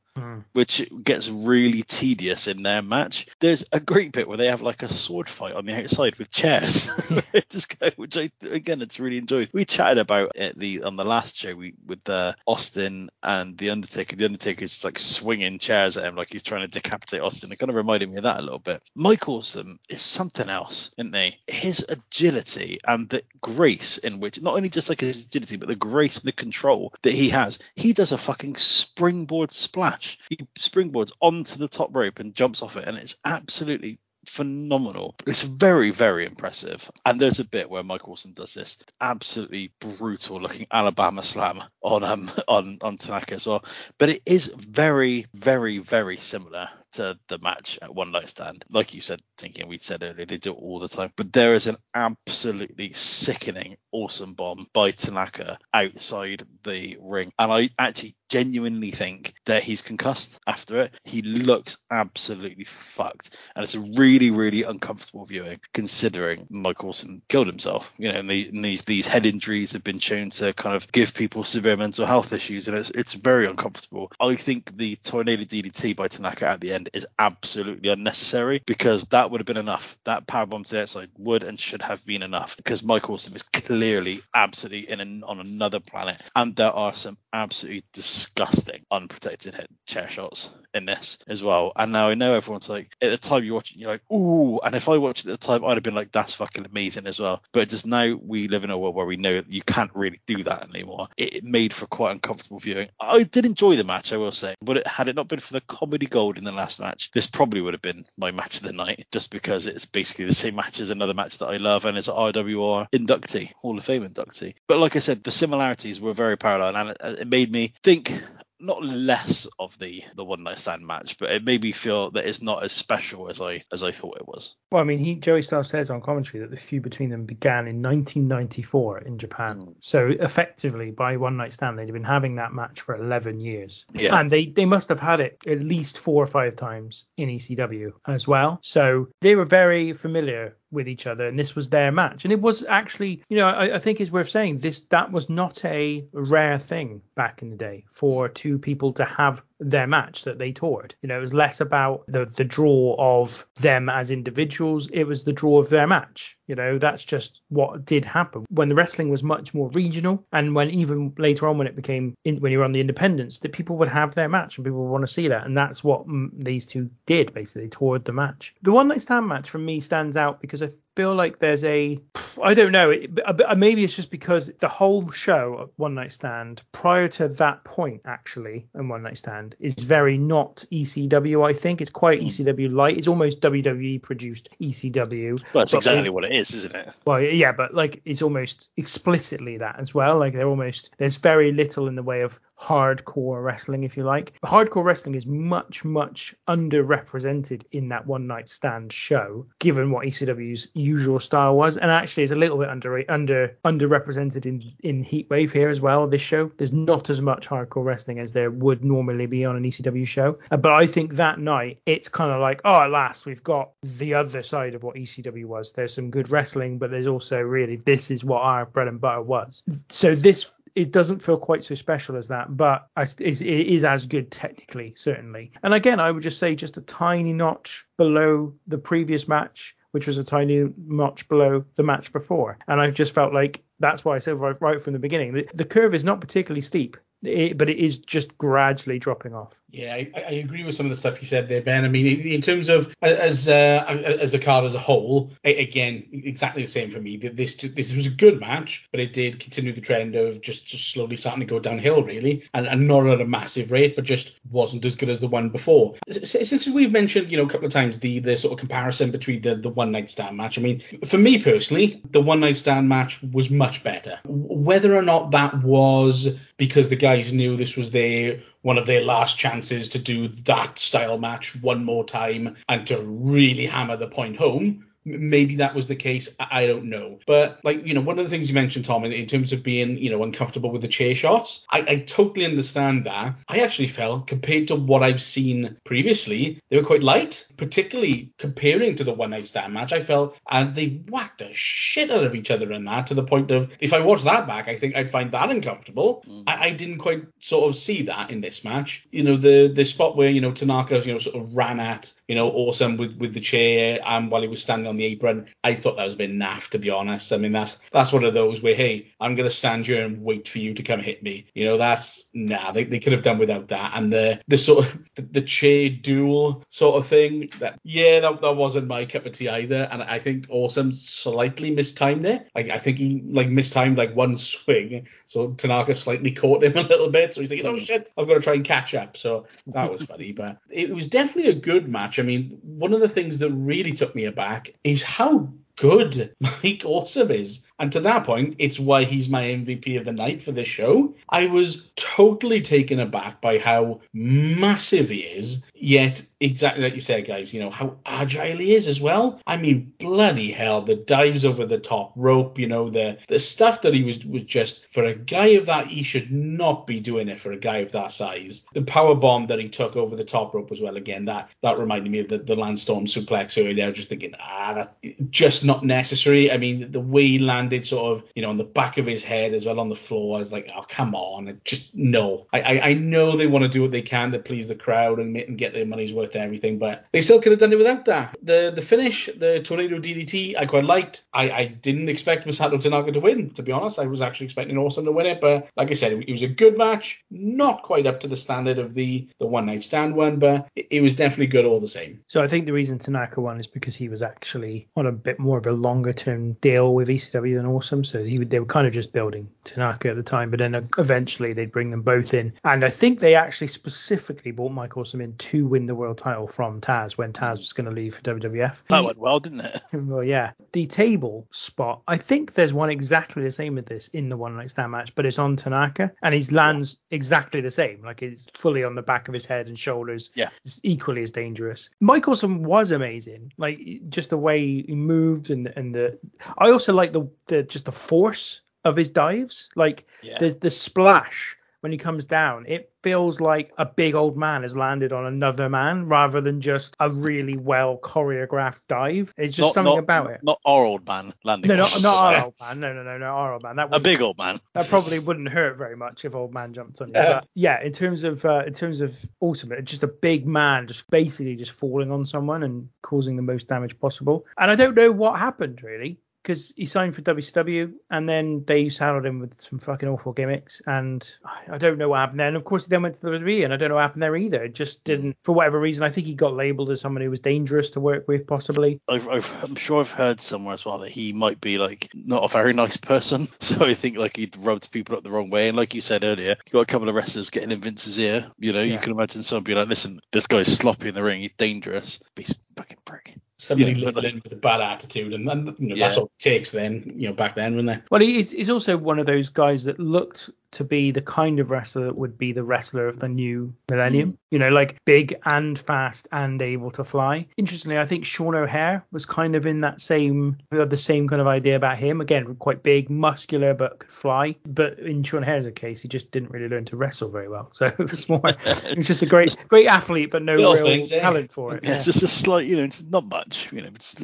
which gets really tedious in their match. There's a great bit where they have like a sword fight on the outside with chairs. [LAUGHS] [LAUGHS] Go, which I again it's really enjoyed. We chatted about it the on the last show we with uh, Austin and the Undertaker. The Undertaker's just like swinging chairs at him like he's trying to decapitate Austin. It kind of reminded me of that a little bit. Mike Awesome is something else, isn't he? His agility and the grace in which not only just like his agility but the grace and the control that he has. He does a fucking springboard splash. He springboards onto the top rope and jumps off it, and it's absolutely phenomenal. It's very, very impressive. And there's a bit where Mike Wilson does this absolutely brutal looking Alabama slam on um [LAUGHS] on on Tanaka as well. But it is very, very, very similar to the match at One Night Stand. Like you said, thinking we'd said earlier, they do it all the time. But there is an absolutely sickening, awesome bomb by Tanaka outside the ring. And I actually genuinely think that he's concussed after it. He looks absolutely fucked. And it's a really, really uncomfortable viewing considering Mike Awesome killed himself. You know, and, the, and these these head injuries have been shown to kind of give people severe mental health issues and it's it's very uncomfortable. I think the tornado DDT by Tanaka at the end is absolutely unnecessary because that would have been enough. That powerbomb to the outside would and should have been enough because Mike Awesome is clearly absolutely in an, on another planet and there are some absolutely disgusting unprotected head chair shots in this as well. And now I know everyone's like at the time you watch it, you're like, ooh, and if I watched it at the time, I'd have been like, that's fucking amazing as well. But just now we live in a world where we know you can't really do that anymore. It, it made for quite uncomfortable viewing. I did enjoy the match, I will say, but it, had it not been for the comedy gold in the last match, this probably would have been my match of the night, just because it's basically the same match as another match that I love, and it's an RWR inductee, Hall of Fame inductee. But like I said, the similarities were very parallel, and it made me think not less of the the one night stand match, but it made me feel that it's not as special as I as I thought it was. Well, I mean, he Joey Styles says on commentary that the feud between them began in 1994 in Japan. Mm. So effectively, by one night stand, they'd have been having that match for 11 years. Yeah. And they they must have had it at least four or five times in ECW as well. So they were very familiar with each other, and this was their match. And it was actually, you know, I, I think it's worth saying this that was not a rare thing back in the day for two people to have their match that they toured. You know, it was less about the the draw of them as individuals. It was the draw of their match. You know, that's just what did happen when the wrestling was much more regional, and when even later on when it became in, when you were on the independents, that people would have their match and people would want to see that, and that's what mm, these two did basically. They toured the match. The one night stand match for me stands out because I feel like there's a I don't know. It, uh, maybe it's just because the whole show of One Night Stand prior to that point actually, and One Night Stand is very not ECW. I think it's quite hmm. ECW light. It's almost WWE produced ECW. Well, that's exactly they- what it is, isn't it? well, yeah, but like it's almost explicitly that as well. Like they're almost there's very little in the way of hardcore wrestling, if you like. Hardcore wrestling is much, much underrepresented in that one night stand show, given what ECW's usual style was, and actually it's a little bit under under underrepresented in in Heatwave here as well. This show, there's not as much hardcore wrestling as there would normally be on an ECW show. Uh, But I think that night it's kind of like, oh, at last we've got the other side of what ECW was. There's some good wrestling, but there's also really this is what our bread and butter was. So this it doesn't feel quite so special as that, but it is as good technically, certainly. And again, I would just say just a tiny notch below the previous match which was a tiny notch below the match before. And I just felt like that's why I said right, from the beginning the, the curve is not particularly steep. It, but it is just gradually dropping off. Yeah, I, I, agree with some of the stuff you said there, Ben. I mean, in terms of as uh, as the card as a whole, again, exactly the same for me. This this was a good match, but it did continue the trend of just just slowly starting to go downhill, really, and, and not at a massive rate, but just wasn't as good as the one before. Since we've mentioned, you know, a couple of times the the sort of comparison between the the one night stand match. I mean, for me personally, the one night stand match was much better. Whether or not that was because the guys knew this was their one of their last chances to do that style match one more time and to really hammer the point home maybe that was the case. I, don't know. But like, you know, one of the things you mentioned, Tom, in, in terms of being, you know, uncomfortable with the chair shots, I, I, totally understand that. I actually felt compared to what I've seen previously, they were quite light, particularly comparing to the one night stand match. I felt and they whacked the shit out of each other in that to the point of if I watched that back, I think I'd find that uncomfortable. Mm. I, I didn't quite sort of see that in this match. You know, the the spot where, you know, Tanaka, you know, sort of ran at, you know, awesome with, with the chair and while he was standing on the apron. I thought that was a bit naff, to be honest. I mean, that's that's one of those where, hey, I'm gonna stand here and wait for you to come hit me. You know, that's nah. They, they could have done without that. And the the sort of the, the chair duel sort of thing. That yeah, that, that wasn't my cup of tea either. And I think Awesome slightly mistimed it. Like I think he like mistimed like one swing, so Tanaka slightly caught him [LAUGHS] a little bit. So he's thinking, oh shit, I've got to try and catch up. So that was funny, but it was definitely a good match. I mean, one of the things that really took me aback is how good [LAUGHS] Mike Awesome is. And to that point, it's why he's my MVP of the night for this show. I was totally taken aback by how massive he is, yet exactly like you said, guys, you know, how agile he is as well. I mean, bloody hell, the dives over the top rope, you know, the the stuff that he was was just for a guy of that he should not be doing it for a guy of that size. The power bomb that he took over the top rope as well, again, that that reminded me of the, the Lance Storm suplex earlier. I was just thinking, ah, that's just not necessary. I mean, the way he landed sort of, you know, on the back of his head as well on the floor, I was like, oh, come on. Just no. I, I, I know they want to do what they can to please the crowd and, and get their money's worth and everything, but they still could have done it without that. The the finish, the tornado DDT, I quite liked. I, I didn't expect Masato Tanaka to win, to be honest. I was actually expecting Awesome to win it, but like I said, it, it was a good match. Not quite up to the standard of the, the one night stand one, but it, it was definitely good all the same. So I think the reason Tanaka won is because he was actually on a bit more of a longer term deal with ECW Awesome. So he would, they were kind of just building Tanaka at the time, but then eventually they'd bring them both in. And I think they actually specifically brought Mike Awesome in to win the world title from Taz when Taz was going to leave for WWF. That went well, didn't it? [LAUGHS] well, yeah. The table spot, I think there's one exactly the same with this in the one night stand match, but it's on Tanaka and he lands exactly the same. Like it's fully on the back of his head and shoulders. Yeah. It's equally as dangerous. Mike Awesome was amazing. Like just the way he moved and and the I also like the the just the force of his dives. Like yeah. there's the splash when he comes down, it feels like a big old man has landed on another man rather than just a really well choreographed dive. It's just not, something not, about it. Not our old man landing. No, not, not our old man. No, no, no, no, our old man. That a big old man. That probably wouldn't hurt very much if old man jumped on you. Yeah. But yeah, in terms of uh, in terms of ultimate, just a big man just basically just falling on someone and causing the most damage possible. And I don't know what happened really because he signed for WCW and then they saddled him with some fucking awful gimmicks and I don't know what happened there. And of course he then went to the WWE and I don't know what happened there either. It just didn't, for whatever reason. I think he got labelled as someone who was dangerous to work with, possibly. i am sure I've heard somewhere as well that he might be like not a very nice person. [LAUGHS] So I think like he'd rubbed people up the wrong way. And like you said earlier, you got a couple of wrestlers getting in Vince's ear. You know, yeah. you can imagine someone being like, listen, this guy's sloppy in the ring. He's dangerous. But he's fucking prick somebody yeah, living in with a bad attitude, and then you know, yeah. that's all it takes. Then you know, back then, when they. Well, he's, he's also one of those guys that looked to be the kind of wrestler that would be the wrestler of the new millennium. Mm. You know, like big and fast and able to fly. Interestingly, I think Sean O'Haire was kind of in that same the same kind of idea about him. Again, quite big, muscular, but could fly. But in Sean O'Haire's case, he just didn't really learn to wrestle very well. So [LAUGHS] it was more, it was just a great, [LAUGHS] great athlete, but no real things, yeah. talent for it. [LAUGHS] Yeah, yeah, just a slight, you know, it's not much. You know, it's,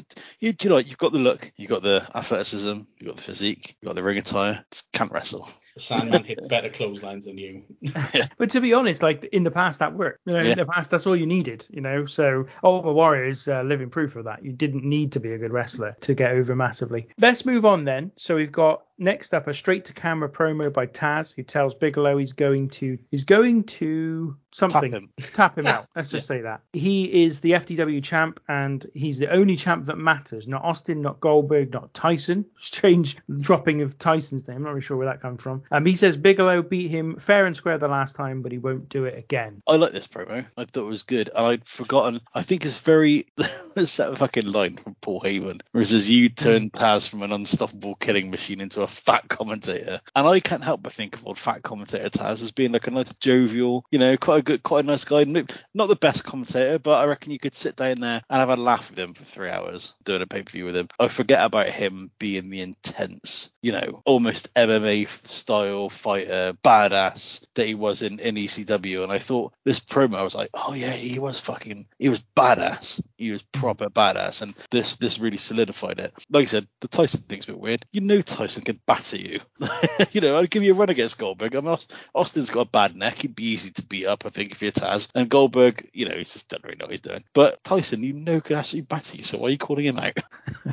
you, you know, you've got the look, you've got the athleticism, you've got the physique, you've got the ring attire. Just can't wrestle. The Sandman hit better clotheslines than you. [LAUGHS] But to be honest, like in the past, that worked. You know, Yeah. In the past, that's all you needed. You know, so Ultimate Warrior is uh, living proof of that. You didn't need to be a good wrestler to get over massively. Let's move on then. So we've got next up a straight to camera promo by Taz, who tells Bigelow he's going to he's going to something him. tap him out. Let's just say that he is the FTW champ and he's the only champ that matters. Not Austin, not Goldberg, not Tyson. [LAUGHS] Strange dropping of Tyson's name. I'm not really sure where that comes from. Um, he says Bigelow beat him fair and square the last time, but he won't do it again. I like this promo. I thought it was good, and I'd forgotten. I think it's very. [LAUGHS] it's that fucking line from Paul Heyman, where it says, "You turned Taz from an unstoppable killing machine into a fat commentator," and I can't help but think of old fat commentator Taz as being like a nice jovial, you know, quite a good, quite a nice guy. Not the best commentator, but I reckon you could sit down there and have a laugh with him for three hours doing a pay per view with him. I forget about him being the intense, you know, almost MMA style fighter, badass that he was in in ECW, and I thought this promo, I was like, oh yeah, he was fucking, he was badass. He was proper badass, and this this really solidified it. Like I said, the Tyson thing's a bit weird. You know Tyson batter you. [LAUGHS] you know, I'd give you a run against Goldberg. I mean, Austin's got a bad neck. He'd be easy to beat up, I think, if you're Taz. And Goldberg, you know, he just doesn't really know what he's doing. But Tyson, you know, could absolutely batter you. So why are you calling him out?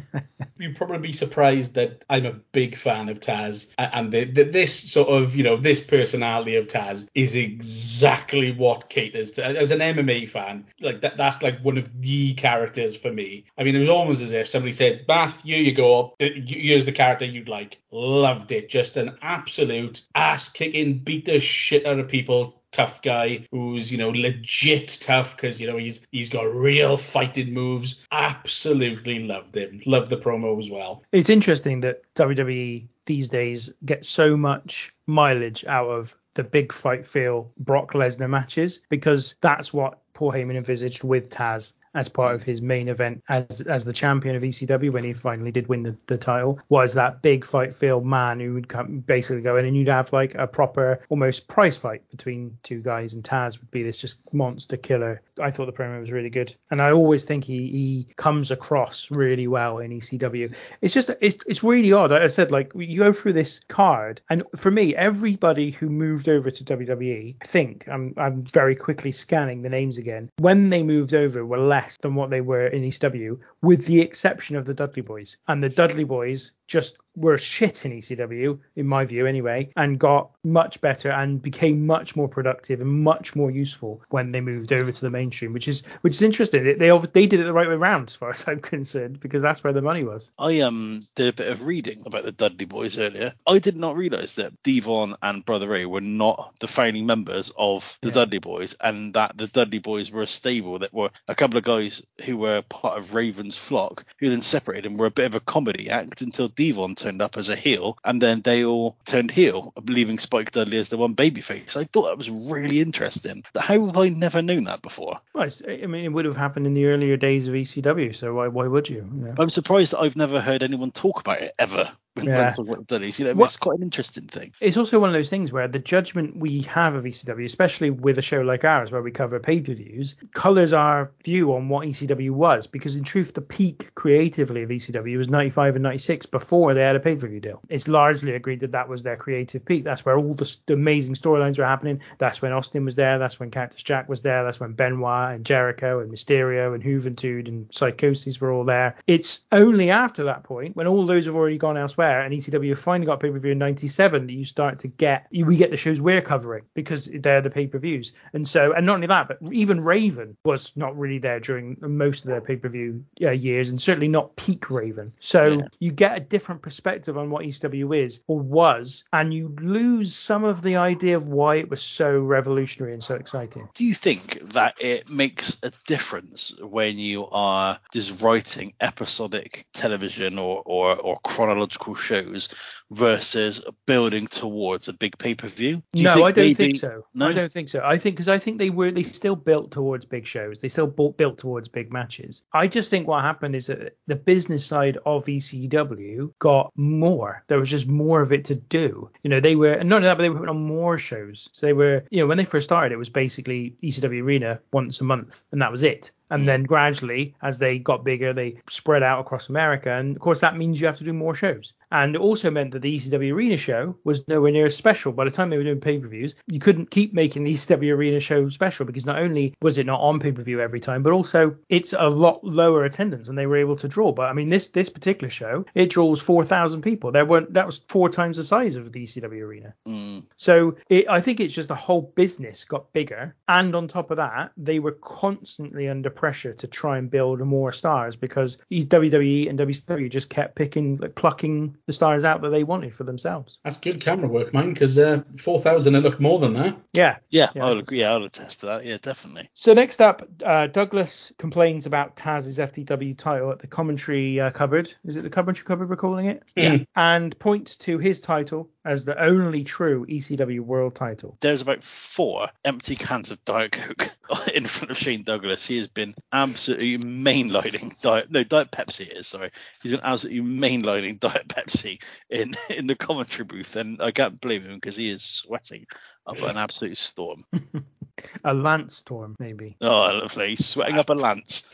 [LAUGHS] You'd probably be surprised that I'm a big fan of Taz, and that this sort of, you know, this personality of Taz is exactly what caters to. As an MMA fan, like that, that's like one of the characters for me. I mean, it was almost as if somebody said, "Bath, here you go. Here's the character you'd like." Loved it. Just an absolute ass kicking, beat the shit out of people. Tough guy who's you know legit tough because you know he's he's got real fighting moves. Absolutely loved him. Loved the promo as well. It's interesting that WWE these days gets so much mileage out of the big fight feel Brock Lesnar matches because that's what Paul Heyman envisaged with Taz as part of his main event as as the champion of ECW when he finally did win the, the title was that big fight feel man who would come basically go in and you'd have like a proper almost prize fight between two guys and Taz would be this just monster killer. I thought the promo was really good and I always think he he comes across really well in ECW. It's just it's it's really odd. I said like you go through this card and for me everybody who moved over to WWE, I think I'm I'm very quickly scanning the names again. When they moved over were less than what they were in ECW with the exception of the Dudley Boys. And the Dudley Boys just were shit in ECW, in my view anyway, and got much better and became much more productive and much more useful when they moved over to the mainstream, which is which is interesting. They they, they did it the right way around, as far as I'm [LAUGHS] concerned, because that's where the money was. I um did a bit of reading about the Dudley Boys earlier. I did not realise that D-Von and Brother Ray were not the founding members of the Yeah. Dudley Boys, and that the Dudley Boys were a stable that were a couple of guys who were part of Raven's flock, who then separated and were a bit of a comedy act until D-Von turned up as a heel, and then they all turned heel, leaving Spike Dudley as the one babyface. I thought that was really interesting. How have I never known that before? Well, I mean, it would have happened in the earlier days of ECW, so why why would you? know? I'm surprised that I've never heard anyone talk about it ever. Yeah. talking about the Dudleys, you know, What- it's quite an interesting thing. it's also one of those things where the judgment we have of ECW, especially with a show like ours where we cover pay-per-views, colors our view on what ECW was. Because in truth, the peak creatively of ECW was 95 and 96 before they had a pay-per-view deal. It's largely agreed that that was their creative peak. That's where all the, amazing storylines were happening. That's when Austin was there. That's when Cactus Jack was there. That's when Benoit and Jericho and Mysterio and Juventud and Psychosis were all there. It's only after that point, when all those have already gone elsewhere and ECW finally got pay per view in '97, that you start to get we get the shows we're covering because they're the pay per views. And so, and not only that, but even Raven was not really there during most of their pay per view uh, years, and certainly not peak Raven. So Yeah. you get a different perspective on what ECW is or was, and you lose some of the idea of why it was so revolutionary and so exciting. Do you think that it makes a difference when you are just writing episodic television or, or, or chronological shows versus building towards a big pay per view? No, I don't think so. No? I don't think so. I think because I think they were they still built towards big shows. They still built, built towards big matches. I just think what happened is that the business side of ECW got more. There was just more of it to do. You know, they were and not only that, but they were putting on more shows. So they were, you know, when they first started, it was basically ECW Arena once a month, and that was it. And then gradually, as they got bigger, they spread out across America. And of course, that means you have to do more shows. And it also meant that that the ECW Arena show was nowhere near as special. By the time they were doing pay per views, you couldn't keep making the ECW Arena show special because not only was it not on pay per view every time, but also it's a lot lower attendance and they were able to draw. But I mean, this this particular show, it draws 4,000 people. There weren't that was four times the size of the ECW Arena. Mm. So it, I think it's just the whole business got bigger, and on top of that, they were constantly under pressure to try and build more stars because WWE and WCW just kept picking, like, plucking the stars out that they wanted for themselves. That's good camera work, man, because uh, 4,000 it looked more than that. Yeah. Yeah, Yeah, I'll agree. Yeah, I'll attest to that. Yeah, definitely. So next up, uh, Douglas complains about Taz's FTW title at the commentary uh, cupboard. Is it the commentary cupboard we're calling it? Yeah. And points to his title as the only true ECW World title. There's about four empty cans of Diet Coke [LAUGHS] in front of Shane Douglas. He has been absolutely mainlining Diet, no Diet Pepsi it is sorry. He's been absolutely mainlining Diet Pepsi in [LAUGHS] in the commentary booth, and I can't blame him because he is sweating up an absolute storm. [LAUGHS] A lance storm, maybe. Oh, lovely! Sweating up a lance.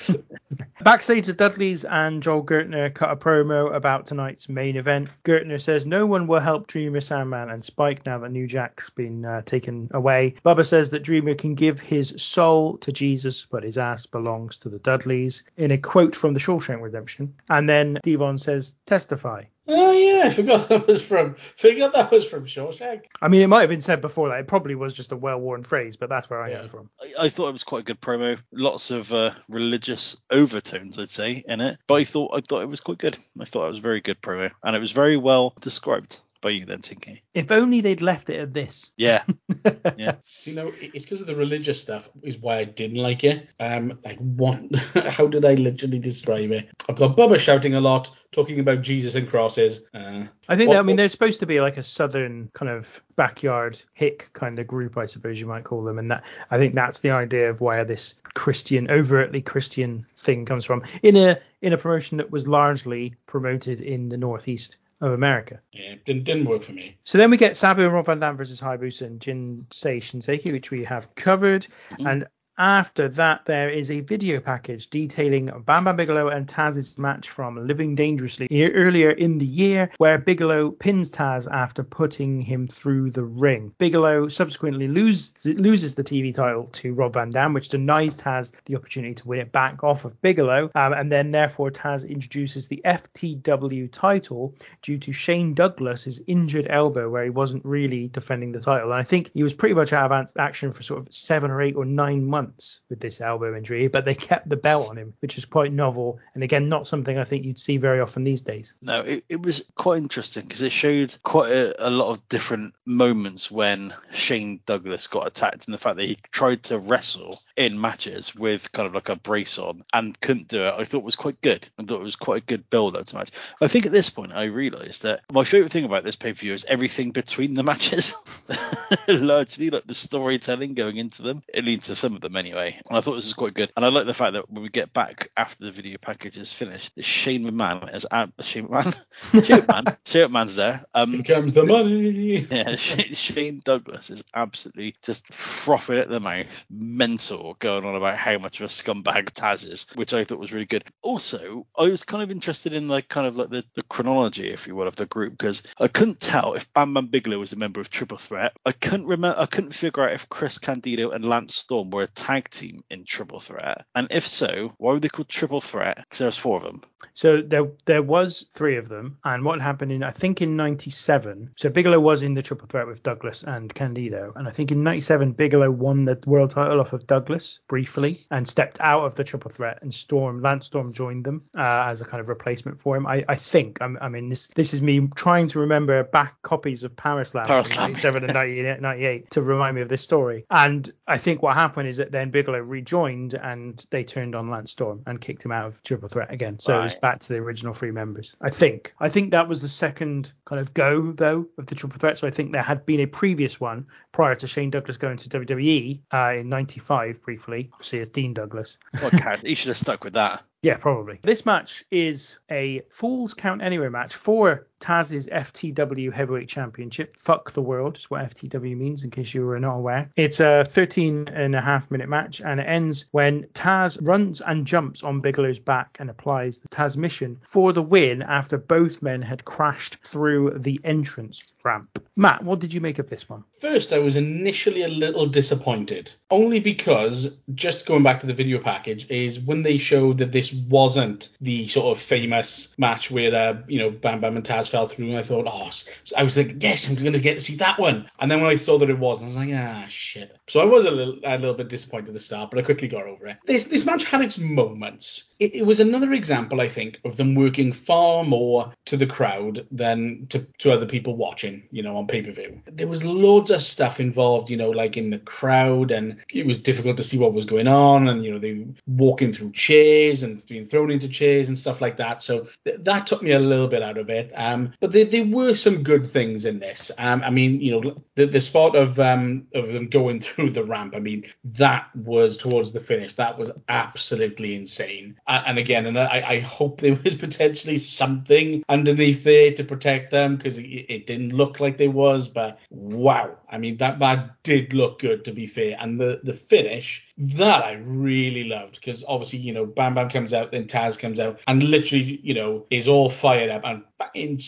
[LAUGHS] Backstage, the Dudleys and Joel Gertner cut a promo about tonight's main event. Gertner says no one will help Dreamer, Sandman, and Spike now that New Jack's been uh, taken away. Bubba says that Dreamer can give his soul to Jesus, but his ass belongs to the Dudleys, in a quote from the Shawshank Redemption. And then D-Von says, testify. Oh yeah, I forgot that was from forgot that was from Shawshank. I mean, it might have been said before that. It probably was just a well-worn phrase, but that's where I Yeah. am from. I, I thought it was quite a good promo. Lots of uh, religious overtones, I'd say, in it. But I thought I thought it was quite good. I thought it was a very good promo, and it was very well described by you then, Tinky. If only they'd left it at this. Yeah, [LAUGHS] yeah. You know, it's because of the religious stuff is why I didn't like it. Um, like what? [LAUGHS] How did I literally describe it? I've got Bubba shouting a lot, talking about Jesus and crosses. Uh, I think What- that, I mean what- they're supposed to be like a southern kind of backyard hick kind of group, I suppose you might call them, and that I think that's the idea of where this Christian, overtly Christian thing comes from in a in a promotion that was largely promoted in the northeast of America. yeah, didn't didn't work for me. So then we get Sabu and Rob Van Dam versus Hayabusa and Jinsei Shinzaki, which we have covered, mm-hmm. and after that, there is a video package detailing Bam Bam Bigelow and Taz's match from Living Dangerously earlier in the year, where Bigelow pins Taz after putting him through the ring. Bigelow subsequently loses, loses the TV title to Rob Van Dam, which denies Taz the opportunity to win it back off of Bigelow, um, and then therefore Taz introduces the FTW title due to Shane Douglas's injured elbow, where he wasn't really defending the title. And I think he was pretty much out of action for sort of seven or eight or nine months with this elbow injury, but they kept the belt on him, which is quite novel. And again, not something I think you'd see very often these days. No, it, it was quite interesting because it showed quite a, a lot of different moments when Shane Douglas got attacked and the fact that he tried to wrestle in matches with kind of like a brace on and couldn't do it. I thought was quite good. I thought it was quite a good build up to match. I think at this point I realised that my favourite thing about this pay per view is everything between the matches. [LAUGHS] Largely like the storytelling going into them. It leads to some of them anyway. And I thought this was quite good. And I like the fact that when we get back after the video package is finished, the Shane McMahon is out. Shane McMahon, [LAUGHS] Shane McMahon, Shane McMahon's there. Um, Here comes the money. yeah, [LAUGHS] Shane Douglas is absolutely just frothing at the mouth, mental, going on about how much of a scumbag Taz is, which I thought was really good. Also, I was kind of interested in like kind of like the, the chronology, if you will, of the group because I couldn't tell if Bam Bam Bigelow was a member of Triple Threat. I couldn't remember. I couldn't figure out if Chris Candido and Lance Storm were a tag team in Triple Threat, and if so, why were they called Triple Threat? Because there was four of them. So there there was three of them, and what happened in I think in '97. So Bigelow was in the triple threat with Douglas and Candido, and I think in '97 Bigelow won the world title off of Douglas briefly and stepped out of the triple threat, and Storm Lance Storm joined them uh, as a kind of replacement for him. I, I think I'm, I mean this this is me trying to remember back copies of Power Slam Power from 97 and 98 [LAUGHS] 98 to remind me of this story. And I think what happened is that then Bigelow rejoined and they turned on Lance Storm and kicked him out of Triple Threat again. So it was Right. Back to the original three members. I think. I think that was the second kind of go though of the Triple Threat. So I think there had been a previous one prior to Shane Douglas going to WWE uh, in '95 briefly, obviously as Dean Douglas. What cat? he should have stuck with that. Yeah, probably. This match is a Falls Count Anywhere match for Taz's FTW Heavyweight Championship. Fuck the world is what FTW means, in case you were not aware. It's a 13 and a half minute match, and it ends when Taz runs and jumps on Bigelow's back and applies the Tazmission for the win after both men had crashed through the entrance ramp. Matt, what did you make of this one? First, I was initially a little disappointed, only because just going back to the video package is when they showed that this wasn't the sort of famous match where uh, you know Bam Bam and Taz fell through, and I thought, oh, I was like, yes, I'm going to get to see that one. And then when I saw that it wasn't, I was like, ah, shit. So I was a little a little bit disappointed at the start, but I quickly got over it. This this match had its moments. It, it was another example, I think, of them working far more to the crowd than to, to other people watching, you know, on pay per view. There was loads of stuff involved, you know, like in the crowd, and it was difficult to see what was going on, and you know, they walking through chairs and being thrown into chairs and stuff like that. So th- that took me a little bit out of it. Um, but there, there were some good things in this. Um, I mean, you know, the, the spot of um of them going [LAUGHS] through the ramp. I mean, that was towards the finish. That was absolutely insane. And, and again, and I, I hope there was [LAUGHS] potentially something underneath there to protect them because it, it didn't look like there was. But wow, I mean, that that did look good to be fair. And the the finish that I really loved because obviously, you know, Bam Bam comes out, then Taz comes out, and literally, you know, is all fired up and fucking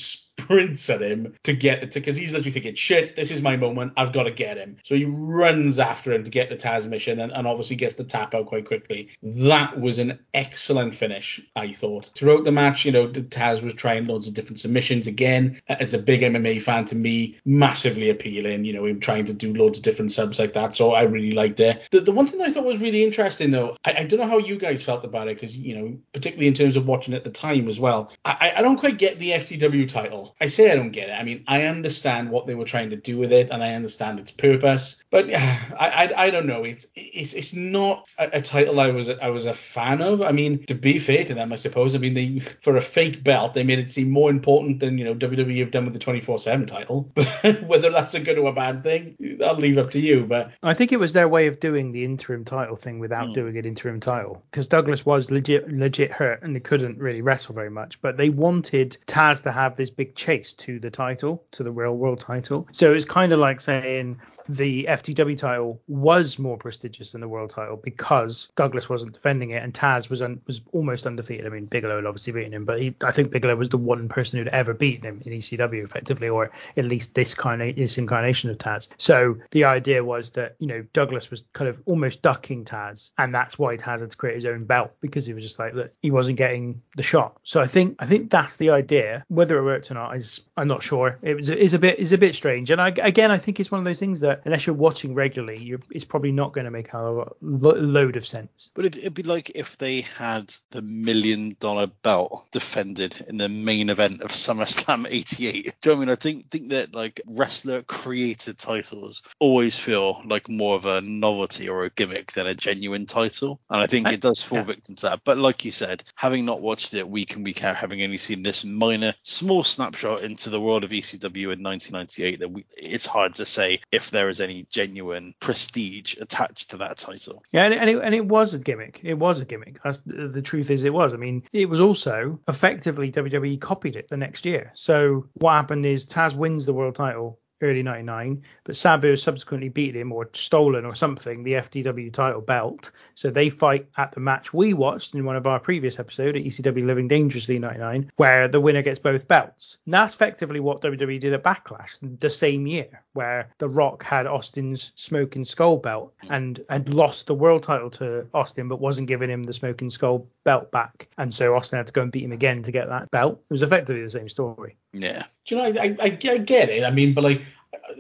sprints at him to get it because he's literally thinking, shit, this is my moment, I've got to get him. So he runs after him to get the Tazmission and, and obviously gets the tap out quite quickly. That was an excellent finish, I thought. Throughout the match, you know, Taz was trying loads of different submissions again. As a big MMA fan, to me, massively appealing. You know, him trying to do loads of different subs like that. So I really liked it. The, the one thing that I thought was really interesting, though, I, I don't know how you guys felt about it because, you know, particularly in terms of watching at the time as well, I, I don't quite get the FTW title. I say I don't get it. I mean, I understand what they were trying to do with it, and I understand its purpose, but yeah, [SIGHS] I, I, I don't know. It's it's it's not a, a title I was I was a fan of. I mean, to be fair to them, I suppose. I mean, they [LAUGHS] for a fake belt, they made it seem more important than you know WWE have done with the 24/7 title. [LAUGHS] But whether that's a good or a bad thing, I'll leave up to you. But I think it was their way of doing the interim title thing without hmm. doing an interim title because Douglas was legit legit hurt and he couldn't really wrestle very much. But they wanted Taz to have this big chase to the title, to the real world title. So it's kind of like saying the FTW title was more prestigious than the world title because Douglas wasn't defending it and Taz was un, was almost undefeated. I mean, Bigelow had obviously beaten him, but he, I think Bigelow was the one person who'd ever beaten him in ECW effectively, or at least this kind of this incarnation of Taz. So the idea was that you know Douglas was kind of almost ducking Taz, and that's why Taz had to create his own belt because he was just like that he wasn't getting the shot. So I think I think that's the idea. Whether it worked or not is I'm not sure. It was is a bit is a bit strange, and I, again I think it's one of those things that unless you're watching regularly, you're, it's probably not going to make a lo- load of sense. But it'd, it'd be like if they had the million dollar belt defended in the main event of SummerSlam '88. Do you know what I mean? I think think that like wrestler created titles always feel like more of a novelty or a gimmick than a genuine title, and I think uh, it does fall yeah. victim to that. But like you said, having not watched it week in week out, having only seen this minor small snapshot into the world of ECW in 1998, that we, it's hard to say if there is any genuine prestige attached to that title. Yeah, and, and, it, and it was a gimmick. It was a gimmick. That's the, the truth is it was. I mean, it was also effectively WWE copied it the next year. So what happened is Taz wins the world title early 99 but sabu subsequently beat him or stolen or something the FTW title belt. So they fight at the match we watched in one of our previous episode at ecw living dangerously 99 where the winner gets both belts. And that's effectively what wwe did at backlash the same year where the rock had austin's smoking skull belt and had lost the world title to austin but wasn't giving him the smoking skull belt back. And so austin had to go and beat him again to get that belt. It was effectively the same story Yeah. Do you know, I, I, I get it. I mean, but like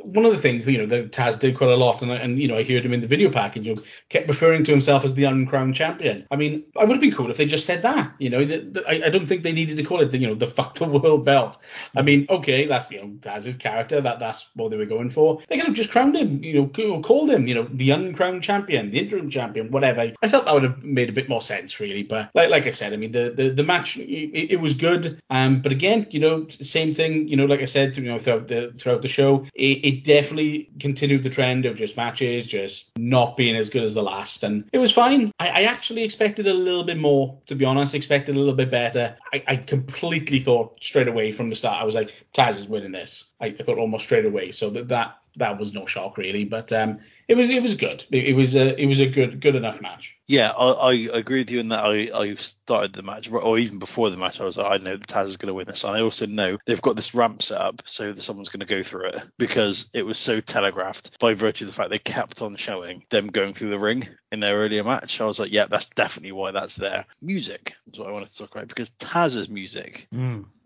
one of the things you know that Taz did quite a lot, and, and you know I heard him in the video package, you know, kept referring to himself as the uncrowned champion. I mean, I would have been cool if they just said that. You know, that, that- I, I don't think they needed to call it the you know the fuck the world belt. I mean, okay, that's you know Taz's character, that that's what they were going for. They could have just crowned him, you know, called him, you know, the uncrowned champion, the interim champion, whatever. I felt that would have made a bit more sense, really. But like like I said, I mean, the the, the match it, it was good, um, but again, you know, same thing, you know, like I said, you know, throughout the throughout the show, it, it definitely continued the trend of just matches just not being as good as the last, and it was fine. I, I actually expected a little bit more, to be honest. Expected a little bit better. I, I completely thought straight away from the start, I was like, Taz is winning this. I, I thought almost straight away. So that that that was no shock really, but um, it was it was good. It, it was a it was a good good enough match. Yeah, I, I agree with you in that. I, I started the match, or even before the match, I was like, I know Taz is going to win this. And I also know they've got this ramp set up so that someone's going to go through it because it was so telegraphed by virtue of the fact they kept on showing them going through the ring in their earlier match. I was like, yeah, that's definitely why that's there. Music is what I wanted to talk about because Taz's music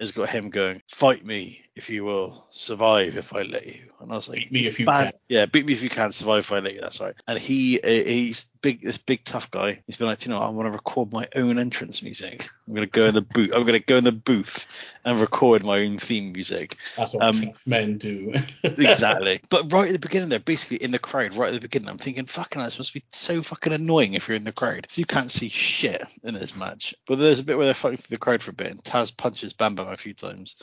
has got him going, fight me if you will, survive if I let you. And I was like, Beat me it's if you bad- can. Yeah, beat me if you can, survive if I let you. That's right. And he uh, he's big, this big tough guy. He's been like, you know, I want to record my own entrance music. I'm gonna go in the booth. I'm gonna go in the booth and record my own theme music. That's what Um, tough men do. [LAUGHS] exactly. But right at the beginning, there, basically in the crowd, right at the beginning, I'm thinking, fucking, hell, this must be so fucking annoying if you're in the crowd. So you can't see shit in this match. But there's a bit where they're fighting through the crowd for a bit, and Taz punches Bam Bam a few times.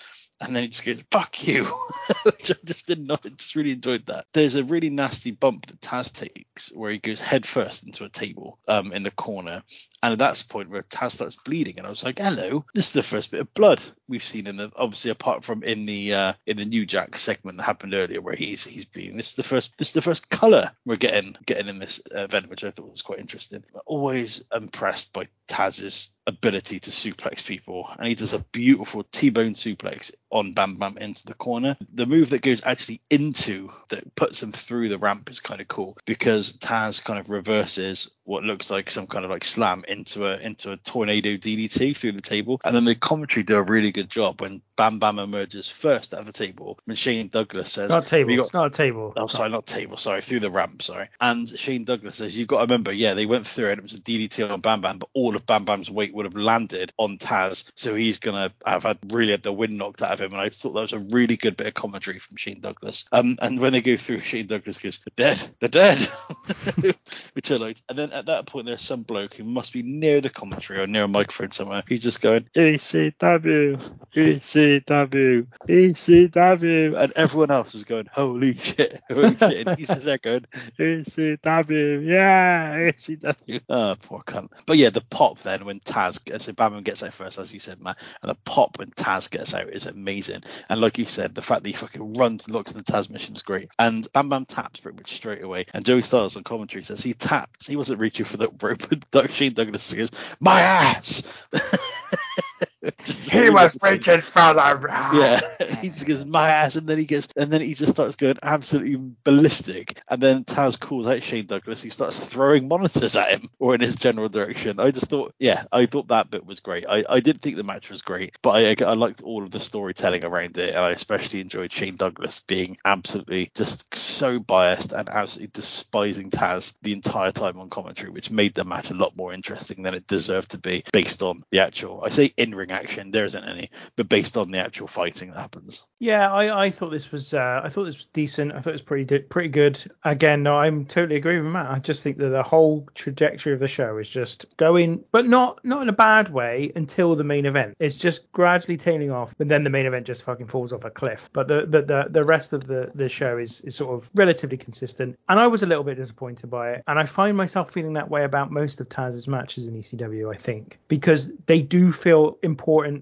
And then he just goes, fuck you. [LAUGHS] Which I just did not, I just really enjoyed that. There's a really nasty bump that Taz takes where he goes head first into a table um, in the corner. And at that point where Taz starts bleeding, and I was like, hello, this is the first bit of blood we've seen in the, obviously apart from in the uh, in the New Jack segment that happened earlier where he's he's bleeding. This is the first this is the first color we're getting getting in this event, which I thought was quite interesting. I'm always impressed by Taz's ability to suplex people, and he does a beautiful T-bone suplex on Bam Bam into the corner. The move that goes actually into that puts him through the ramp is kind of cool because Taz kind of reverses what looks like some kind of like slam into a into a tornado DDT through the table, and then the commentary do a really good job when Bam Bam emerges first out of the table. When Shane Douglas says, Not a table. "Have you got It's not a table. Oh, sorry, not table. Sorry, through the ramp. Sorry. And Shane Douglas says, "You've got to remember, yeah, they went through it. It was a DDT on Bam Bam, but all of Bam Bam's weight would have landed on Taz, so he's gonna have had really had the wind knocked out of him." And I thought that was a really good bit of commentary from Shane Douglas. Um, and when they go through, Shane Douglas goes, "They're dead. They're dead," [LAUGHS] which I liked. And then at that point, there's some bloke who must be near the commentary or near a microphone somewhere. He's just going, "ECW, ECW, ECW," and everyone else is going, "Holy shit, [LAUGHS] holy shit!" And he's just there going, "ECW, yeah, ECW." Oh, [LAUGHS] ah, poor cunt. But yeah, the pop then when Taz, so Bam gets out first, as you said, Matt, and the pop when Taz gets out is amazing. And like you said, the fact that he fucking runs and looks at the Tazmission is great. And Bam Bam taps pretty much straight away. And Joey Styles on commentary says he tapped. He wasn't reaching for the rope. And Shane Douglas goes, "My ass." [LAUGHS] He was reaching for the Yeah, [LAUGHS] he just goes my ass, and then he gets, and then he just starts going absolutely ballistic. And then Taz calls out Shane Douglas, who starts throwing monitors at him or in his general direction. I just thought, yeah, I thought that bit was great. I, I didn't think the match was great, but I, I liked all of the storytelling around it, and I especially enjoyed Shane Douglas being absolutely just so biased and absolutely despising Taz the entire time on commentary, which made the match a lot more interesting than it deserved to be based on the actual. I say in ring action, there isn't any, but based on the actual fighting that happens. Yeah, I, I thought this was uh, I thought this was decent. I thought it was pretty pretty good. Again, no, I'm totally agree with Matt. I just think that the whole trajectory of the show is just going, but not not in a bad way until the main event. It's just gradually tailing off, but then the main event just fucking falls off a cliff. But the the the, the rest of the the show is is sort of relatively consistent. And I was a little bit disappointed by it. And I find myself feeling that way about most of Taz's matches in ECW. I think because they do feel important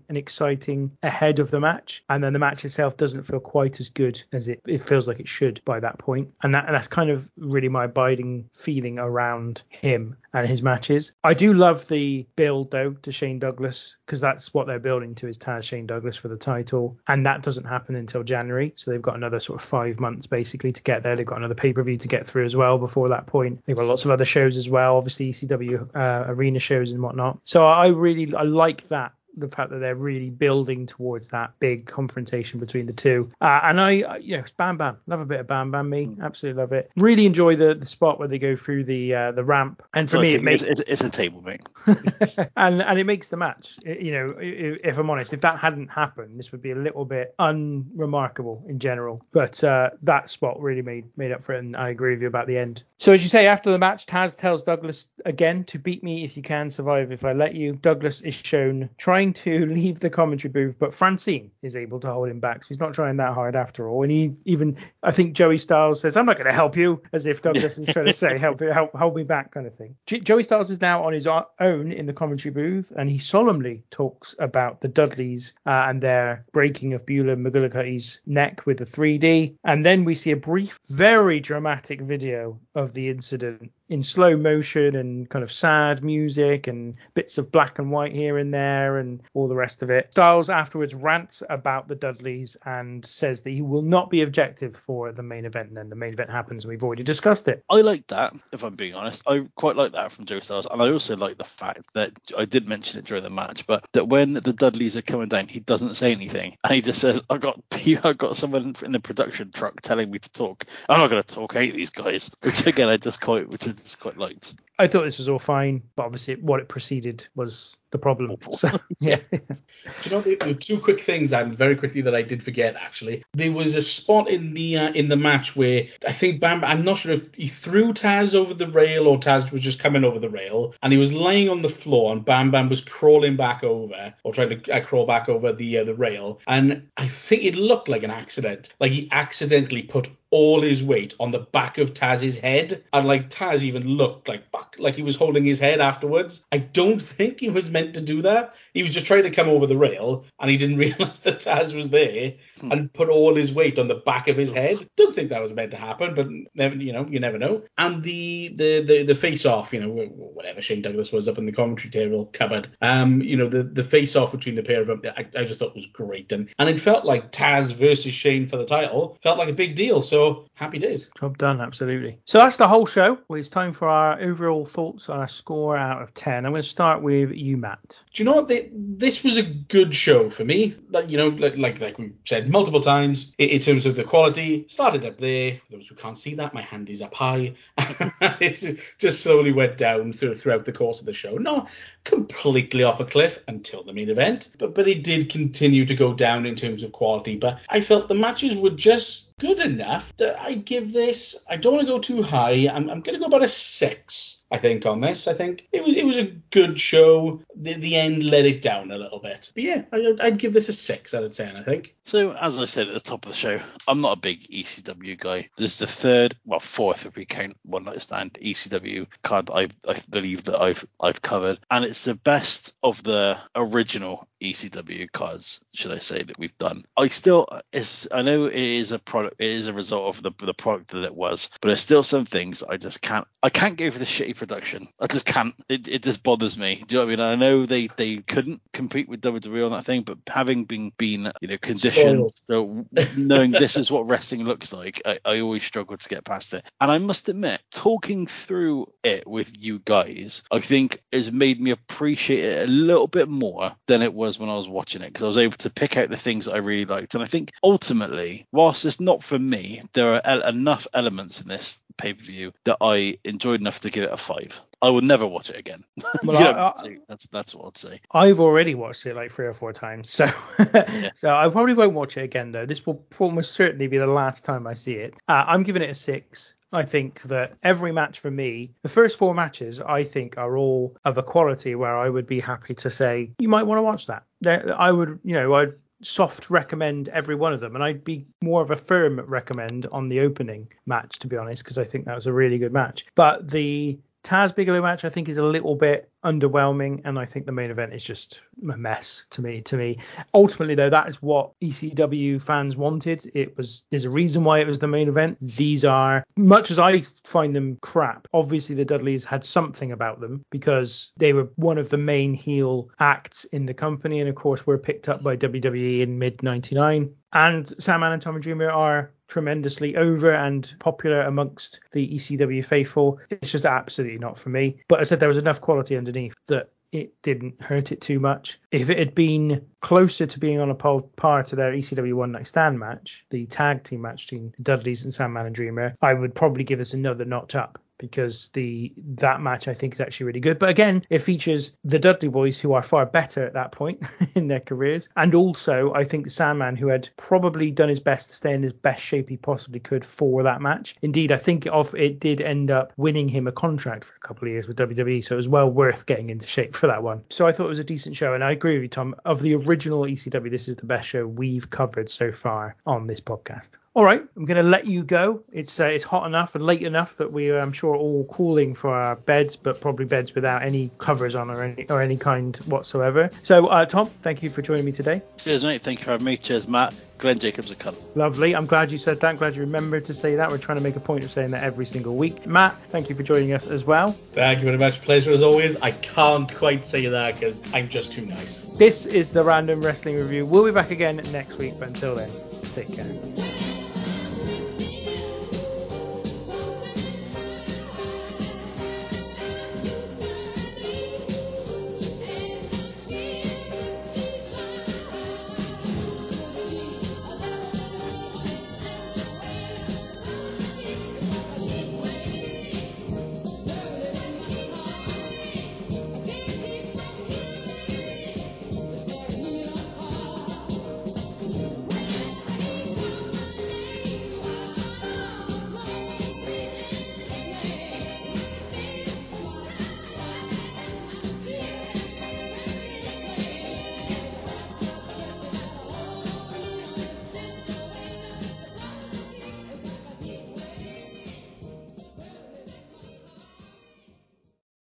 and exciting ahead of the match, and then the match itself doesn't feel quite as good as it, it feels like it should by that point. And that and that's kind of really my abiding feeling around him and his matches. I do love the build though to Shane Douglas because that's what they're building to is Taz Shane Douglas for the title, and that doesn't happen until January. So they've got another sort of five months basically to get there. They've got another pay per view to get through as well before that point. They've got lots of other shows as well, obviously ECW uh, arena shows and whatnot. So I really I like that the fact that they're really building towards that big confrontation between the two. Uh, and I, uh, you know, Bam Bam, love a bit of Bam Bam. Me, absolutely love it. Really enjoy the the spot where they go through the uh, the ramp. And for So me, it's, it makes it's, it's a table, mate. [LAUGHS] and and it makes the match. You know, i- if I'm honest, if that hadn't happened, this would be a little bit unremarkable in general. But uh, that spot really made made up for it, and I agree with you about the end. So as you say, after the match, Taz tells Douglas again to beat me if you can, survive if I let you. Douglas is shown trying to leave the commentary booth, but Francine is able to hold him back. So he's not trying that hard after all. And he even, I think Joey Styles says, "I'm not going to help you," as if Douglas is trying to say, "Help, help, hold me back," kind of thing. Joey Styles is now on his own in the commentary booth, and he solemnly talks about the Dudleys uh, and their breaking of Beulah McGillicutty's neck with the 3D. And then we see a brief, very dramatic video of the incident in slow motion and kind of sad music and bits of black and white here and there and all the rest of it. Styles afterwards rants about the Dudleys and says that he will not be objective for the main event. And then the main event happens and we've already discussed it. I like that, if I'm being honest. I quite like that from Joe Styles, and I also like the fact that I did mention it during the match, but that when the Dudleys are coming down, he doesn't say anything, and he just says, "I got, [LAUGHS] I got someone in the production truck telling me to talk. I'm not going to talk. Hate these guys." [LAUGHS] Which again, I just quite, which just quite liked. I thought this was all fine, but obviously what it preceded was the problem. So, [LAUGHS] yeah. Do you know were two quick things and very quickly that I did forget actually. There was a spot in the uh, in the match where I think Bam I'm not sure if he threw Taz over the rail or Taz was just coming over the rail and he was laying on the floor and Bam Bam was crawling back over or trying to uh, crawl back over the uh, the rail and I think it looked like an accident. Like he accidentally put all his weight on the back of Taz's head, and like Taz even looked like fuck, like he was holding his head afterwards. I don't think he was meant to do that. He was just trying to come over the rail, and he didn't [LAUGHS] realize that Taz was there and put all his weight on the back of his head. Don't think that was meant to happen, but never, you know, you never know. And the the the, the face off, you know, whatever Shane Douglas was up in the commentary table cupboard, um, you know, the the face off between the pair of them, I, I just thought was great, and and it felt like Taz versus Shane for the title felt like a big deal. So happy days. Job done, absolutely. So that's the whole show. Well, it's time for our overall thoughts on a score out of 10. I'm going to start with you, Matt. Do you know what? This was a good show for me. Like, you know, like like, like we said multiple times, in, in terms of the quality, started up there. For those who can't see that, my hand is up high. [LAUGHS] it just slowly went down through, throughout the course of the show. Not completely off a cliff until the main event, but but it did continue to go down in terms of quality. But I felt the matches were just good enough that I give this. I don't want to go too high. I'm, I'm going to go about a six. I think on this. I think it was it was a good show. The the end let it down a little bit, but yeah, I, I'd give this a six out of ten. I think. So as I said at the top of the show, I'm not a big ECW guy. This is the third, well fourth if we count one night stand ECW card I I believe that I've I've covered, and it's the best of the original ECW cards, should I say, that we've done. I still, it's, I know it is a product, it is a result of the the product that it was, but there's still some things I just can't, I can't go for the shitty production. I just can't. It, it just bothers me. Do you know what I mean? I know they they couldn't compete with WWE on that thing, but having been been you know conditioned, so knowing this is what wrestling looks like, I, I always struggle to get past it. And I must admit, talking through it with you guys, I think has made me appreciate it a little bit more than it was when I was watching it because I was able to pick out the things that I really liked. And I think ultimately, whilst it's not for me, there are el- enough elements in this pay per view that I enjoyed enough to give it a five. I would never watch it again. [LAUGHS] Well, I- I- that's that's what I'd say. I've already watched it like three or four times, so [LAUGHS] so I probably won't watch it again though. This will almost certainly be the last time I see it. Uh, I'm giving it a six. I think that every match for me, the first four matches, I think are all of a quality where I would be happy to say you might want to watch that. I would, you know, I'd soft recommend every one of them, and I'd be more of a firm recommend on the opening match to be honest, because I think that was a really good match. But the Taz Bigelow match I think is a little bit underwhelming, and I think the main event is just a mess to me. To me, ultimately though, that is what ECW fans wanted. It was there's a reason why it was the main event. These are much as I find them crap. Obviously, the Dudleys had something about them because they were one of the main heel acts in the company, and of course were picked up by WWE in mid '99. And Sandman and Tommy Dreamer are tremendously over and popular amongst the ECW faithful. It's just absolutely not for me. But I said there was enough quality underneath that it didn't hurt it too much. If it had been closer to being on a par to their ECW One Night Stand match, the tag team match between Dudleys and Sandman and Dreamer, I would probably give this another notch up. Because the that match I think is actually really good. But again, it features the Dudley Boys who are far better at that point [LAUGHS] in their careers, and also I think the Sandman who had probably done his best to stay in his best shape he possibly could for that match. Indeed, I think of it did end up winning him a contract for a couple of years with WWE, so it was well worth getting into shape for that one. So I thought it was a decent show, and I agree with you, Tom. Of the original ECW, this is the best show we've covered so far on this podcast. All right, I'm going to let you go. It's uh, it's hot enough and late enough that we I'm sure, all calling for our beds, but probably beds without any covers on or any or any kind whatsoever. So, uh, Tom, thank you for joining me today. Cheers, mate. Thank you for having me. Cheers, Matt. Glenn Jacobs a cunt. Lovely. I'm glad you said that. I'm glad you remembered to say that. We're trying to make a point of saying that every single week. Matt, thank you for joining us as well. Thank you very much. Pleasure as always. I can't quite say that because I'm just too nice. This is the Random Wrestling Review. We'll be back again next week, but until then, take care.